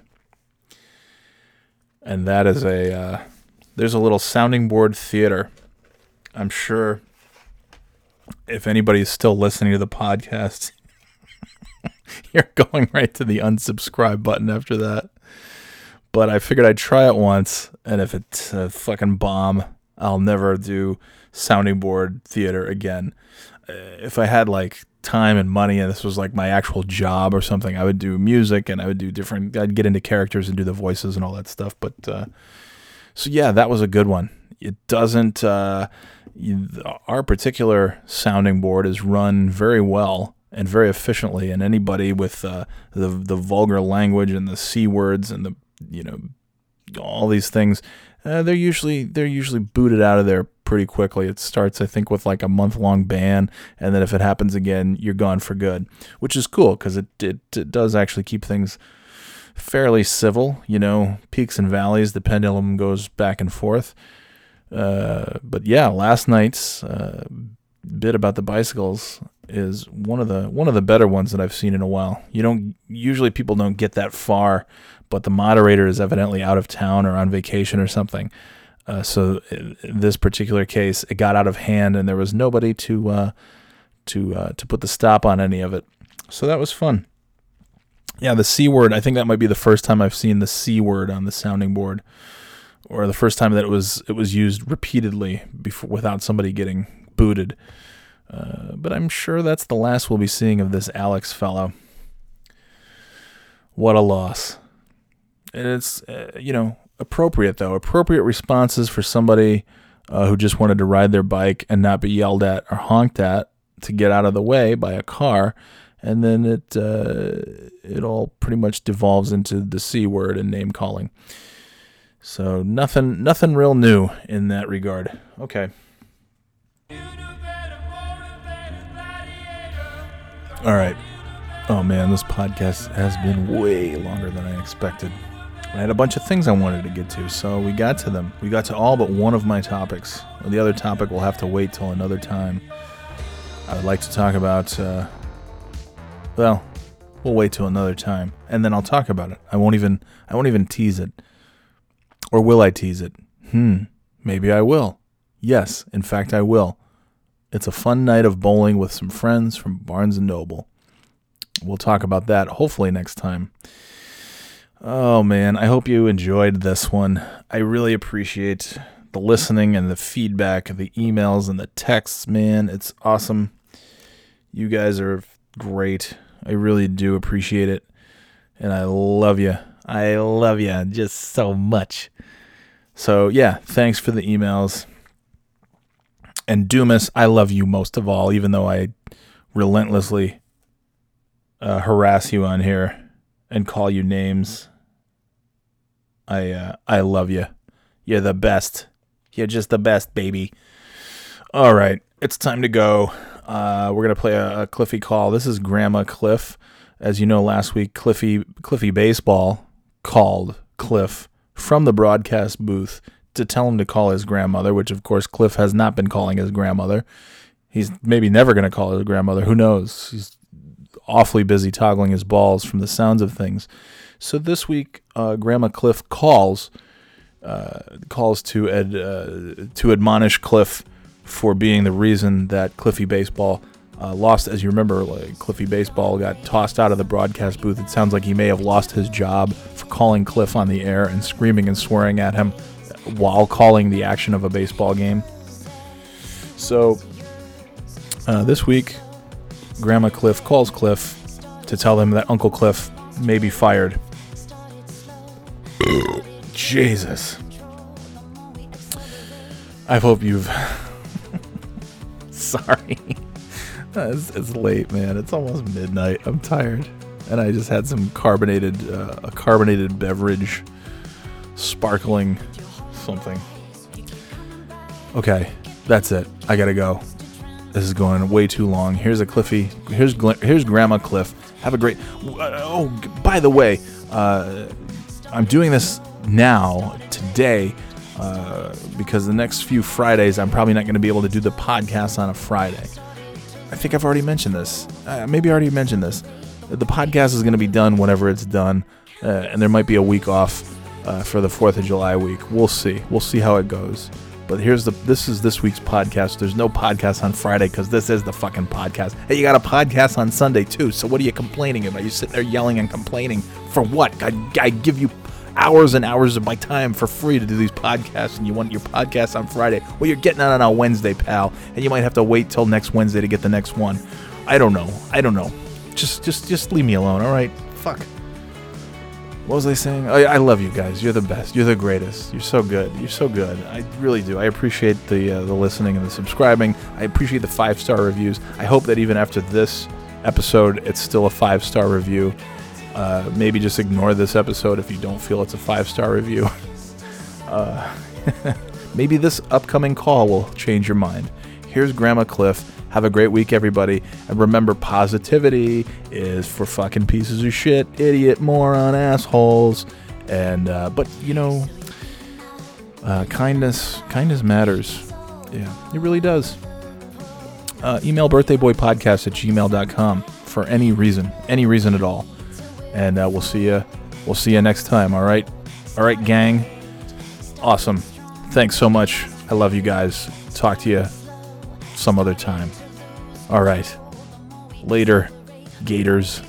And that is a, uh, there's a little sounding board theater. I'm sure if anybody is still listening to the podcast, you're going right to the unsubscribe button after that. But I figured I'd try it once, and if it's a fucking bomb, I'll never do sounding board theater again. Uh, if I had like time and money and this was like my actual job or something, I would do music and I would do different, I'd get into characters and do the voices and all that stuff. But uh, so yeah, that was a good one. It doesn't, uh, our particular sounding board is run very well and very efficiently, and anybody with uh, the the vulgar language and the c words and the you know all these things, uh, they're usually they're usually booted out of there pretty quickly. It starts, I think, with like a month long ban, and then if it happens again, you're gone for good, which is cool because it, it it does actually keep things fairly civil. You know, peaks and valleys. The pendulum goes back and forth. Uh, but yeah, last night's uh, bit about the bicycles is one of the one of the better ones that I've seen in a while. You don't usually people don't get that far, but the moderator is evidently out of town or on vacation or something. Uh, so in this particular case, it got out of hand, and there was nobody to uh, to uh, to put the stop on any of it. So that was fun. Yeah, the C word. I think that might be the first time I've seen the C word on the sounding board, or the first time that it was it was used repeatedly before without somebody getting booted. Uh, but I'm sure that's the last we'll be seeing of this Alex fellow. What a loss. And it's uh, you know appropriate though, appropriate responses for somebody uh, who just wanted to ride their bike and not be yelled at or honked at to get out of the way by a car and then it uh, it all pretty much devolves into the c word and name calling. So nothing nothing real new in that regard. Okay. All right. Oh man, this podcast has been way longer than I expected. I had a bunch of things I wanted to get to, so we got to them. We got to all but one of my topics. The other topic will have to wait till another time. I would like to talk about uh, well, we'll wait till another time, and then I'll talk about it. I won't even I won't even tease it. Or will I tease it? Hmm. Maybe I will. Yes, in fact I will. It's a fun night of bowling with some friends from Barnes and Noble. We'll talk about that hopefully next time. Oh man, I hope you enjoyed this one. I really appreciate the listening and the feedback, the emails and the texts, man. It's awesome. You guys are great. I really do appreciate it. And I love you. I love you just so much. So, yeah, thanks for the emails. And Dumas, I love you most of all, even though I relentlessly uh, harass you on here and call you names. I uh, I love you. You're the best. You're just the best, baby. All right, it's time to go. Uh, we're gonna play a, a, Cliffy call. This is Grandma Cliff. As you know, last week Cliffy Cliffy Baseball called Cliff from the broadcast booth to tell him to call his grandmother, which of course Cliff has not been calling his grandmother. He's maybe never gonna call his grandmother. Who knows? He's awfully busy toggling his balls from the sounds of things. So this week, uh, Grandma Cliff calls uh, calls to ed, uh, to admonish Cliff for being the reason that Cliffy Baseball uh, lost. As you remember, like, Cliffy Baseball got tossed out of the broadcast booth. It sounds like he may have lost his job for calling Cliff on the air and screaming and swearing at him while calling the action of a baseball game. So uh, this week, Grandma Cliff calls Cliff to tell him that Uncle Cliff may be fired. Jesus. I hope you've Sorry. It's, it's, late, man. It's almost midnight. I'm tired, and I just had some carbonated, uh, a carbonated beverage, sparkling something. Okay, that's it. I gotta go. This is going way too long. Here's a Cliffy. Here's here's Grandma Cliff. Have a great. Oh, by the way, uh, I'm doing this now today uh, because the next few Fridays I'm probably not going to be able to do the podcast on a Friday. I think I've already mentioned this. Uh, maybe I already mentioned this. The podcast is going to be done whenever it's done, uh, and there might be a week off uh, for the Fourth of July week. We'll see. We'll see how it goes. But here's the this is this week's podcast. There's no podcast on Friday because this is the fucking podcast. Hey, you got a podcast on Sunday too. So what are you complaining about? You sitting there yelling and complaining for what? I, I give you hours and hours of my time for free to do these podcasts and you want your podcast on Friday. Well, you're getting it on a Wednesday, pal, and you might have to wait till next Wednesday to get the next one. I don't know. I don't know. Just just just leave me alone, all right? Fuck. What was I saying? I, I love you guys. You're the best. You're the greatest. You're so good. You're so good. I really do. I appreciate the uh, the listening and the subscribing. I appreciate the five star reviews. I hope that even after this episode, it's still a five star review. Uh, maybe just ignore this episode if you don't feel it's a five star review. uh, maybe this upcoming call will change your mind. Here's Grandma Cliff. Have a great week, everybody. And remember, positivity is for fucking pieces of shit, idiot, moron, assholes. And, uh, but, you know, uh, kindness, kindness matters. Yeah, it really does. Uh, email birthdayboypodcast at gmail.com for any reason, any reason at all and uh, we'll see you. We'll see you next time. All right, all right, gang. Awesome. Thanks so much. I love you guys. Talk to you some other time. All right. Later, Gators.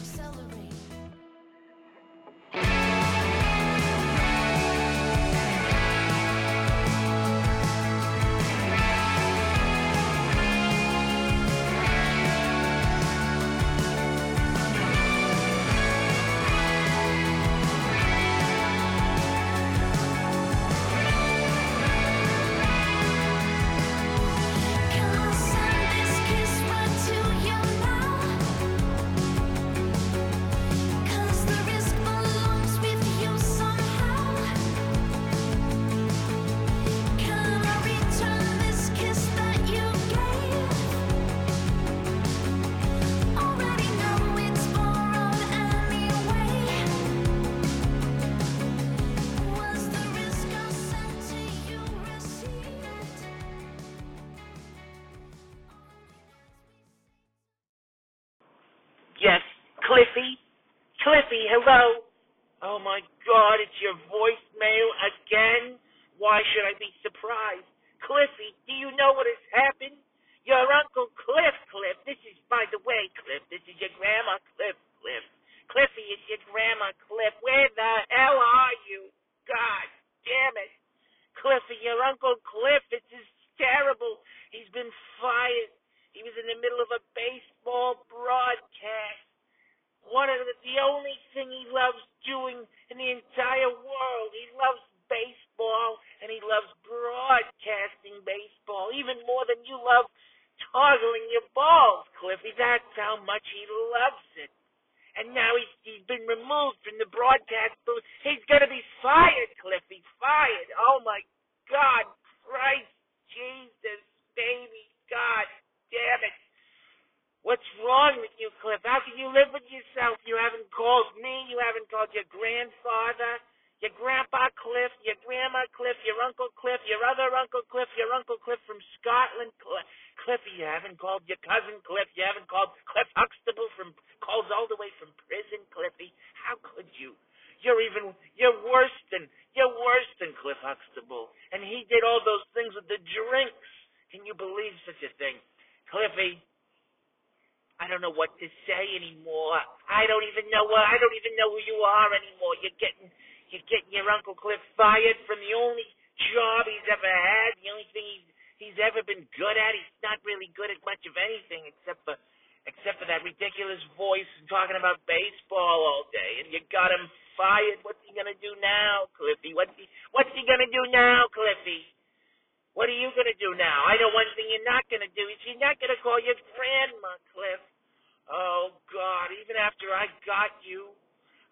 After I got you,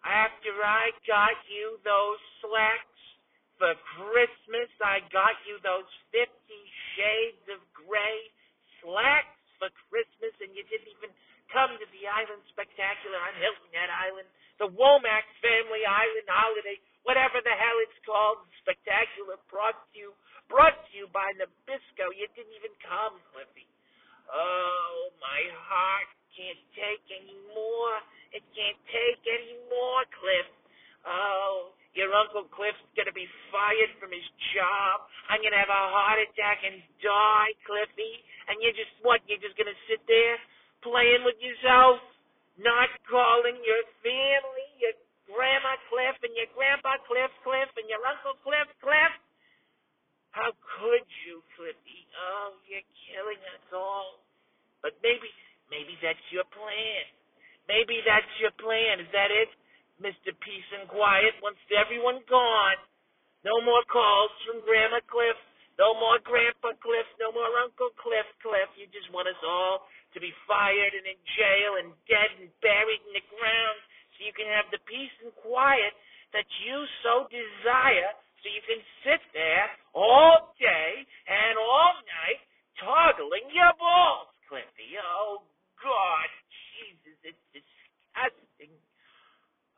after I got you those slacks for Christmas, I got you those fifty shades of gray slacks for Christmas, and you didn't even come to the Island Spectacular on Hilton Head Island, the Womack Family Island Holiday, whatever the hell it's called, spectacular, brought to you, brought to you by Nabisco. You didn't even come, Cliffy. Oh, my heart can't take any more. It can't take any more, Cliff. Oh, your Uncle Cliff's gonna be fired from his job. I'm gonna have a heart attack and die, Cliffy. And you're just what? You're just gonna sit there playing with yourself, not calling your family, your grandma Cliff and your grandpa Cliff, Cliff and your Uncle Cliff, Cliff. How could you, Cliffy? Oh, you're killing us all. But maybe, maybe that's your plan. Maybe that's your plan. Is that it? Mr. Peace and Quiet wants everyone gone. No more calls from Grandma Cliff. No more Grandpa Cliff. No more Uncle Cliff Cliff. You just want us all to be fired and in jail and dead and buried in the ground so you can have the peace and quiet that you so desire so you can sit there all day and all night toggling your balls, Cliffy. Oh, God. Jesus, it's disgusting.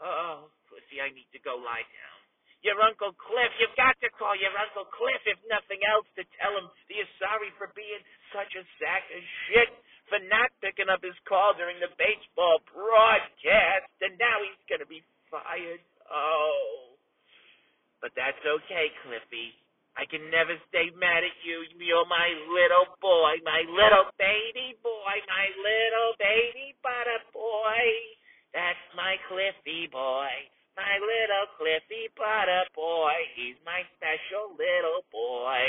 Oh, pussy, I need to go lie down. Your Uncle Cliff, you've got to call your Uncle Cliff, if nothing else, to tell him that you're sorry for being such a sack of shit, for not picking up his call during the baseball broadcast, and now he's going to be fired. Oh. But that's okay, Cliffy. I can never stay mad at you. You're my little boy, my little baby boy, my little baby butter boy. That's my Cliffy boy, my little Cliffy butter boy. He's my special little boy.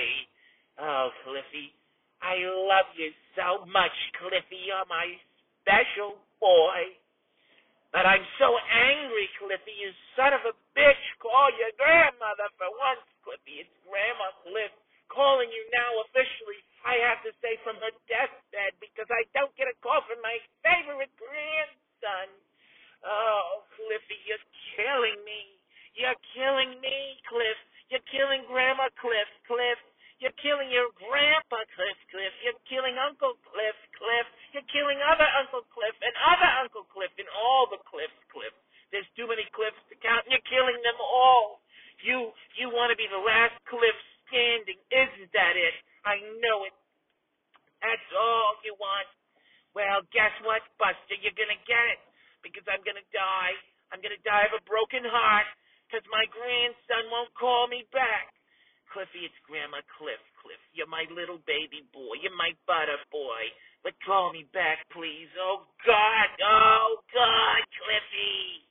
Oh, Cliffy, I love you so much, Cliffy. You're my special boy. But I'm so angry, Cliffy, you son of a bitch. Call your grandmother for once, Cliffy. It's Grandma Cliff calling you now officially. I have to say from her deathbed because I don't get a call from my favorite grandson. Oh, Cliffy, you're killing me. You're killing me, Cliff. You're killing Grandma Cliff, Cliff. You're killing your grandpa, Cliff, Cliff. You're killing Uncle Cliff, Cliff. You're killing other Uncle Cliff and other Uncle Cliff and all the Cliffs, Cliff. There's too many Cliffs to count. You're killing them all. You you want to be the last Cliff standing, isn't that it? I know it. That's all you want. Well, guess what, Buster? You're gonna get it. because I'm gonna die. I'm gonna die of a broken heart because my grandson won't call me back. Cliffy, it's Grandma Cliff. Cliff, you're my little baby boy. You're my butter boy. But call me back, please. Oh God, oh God, Cliffy.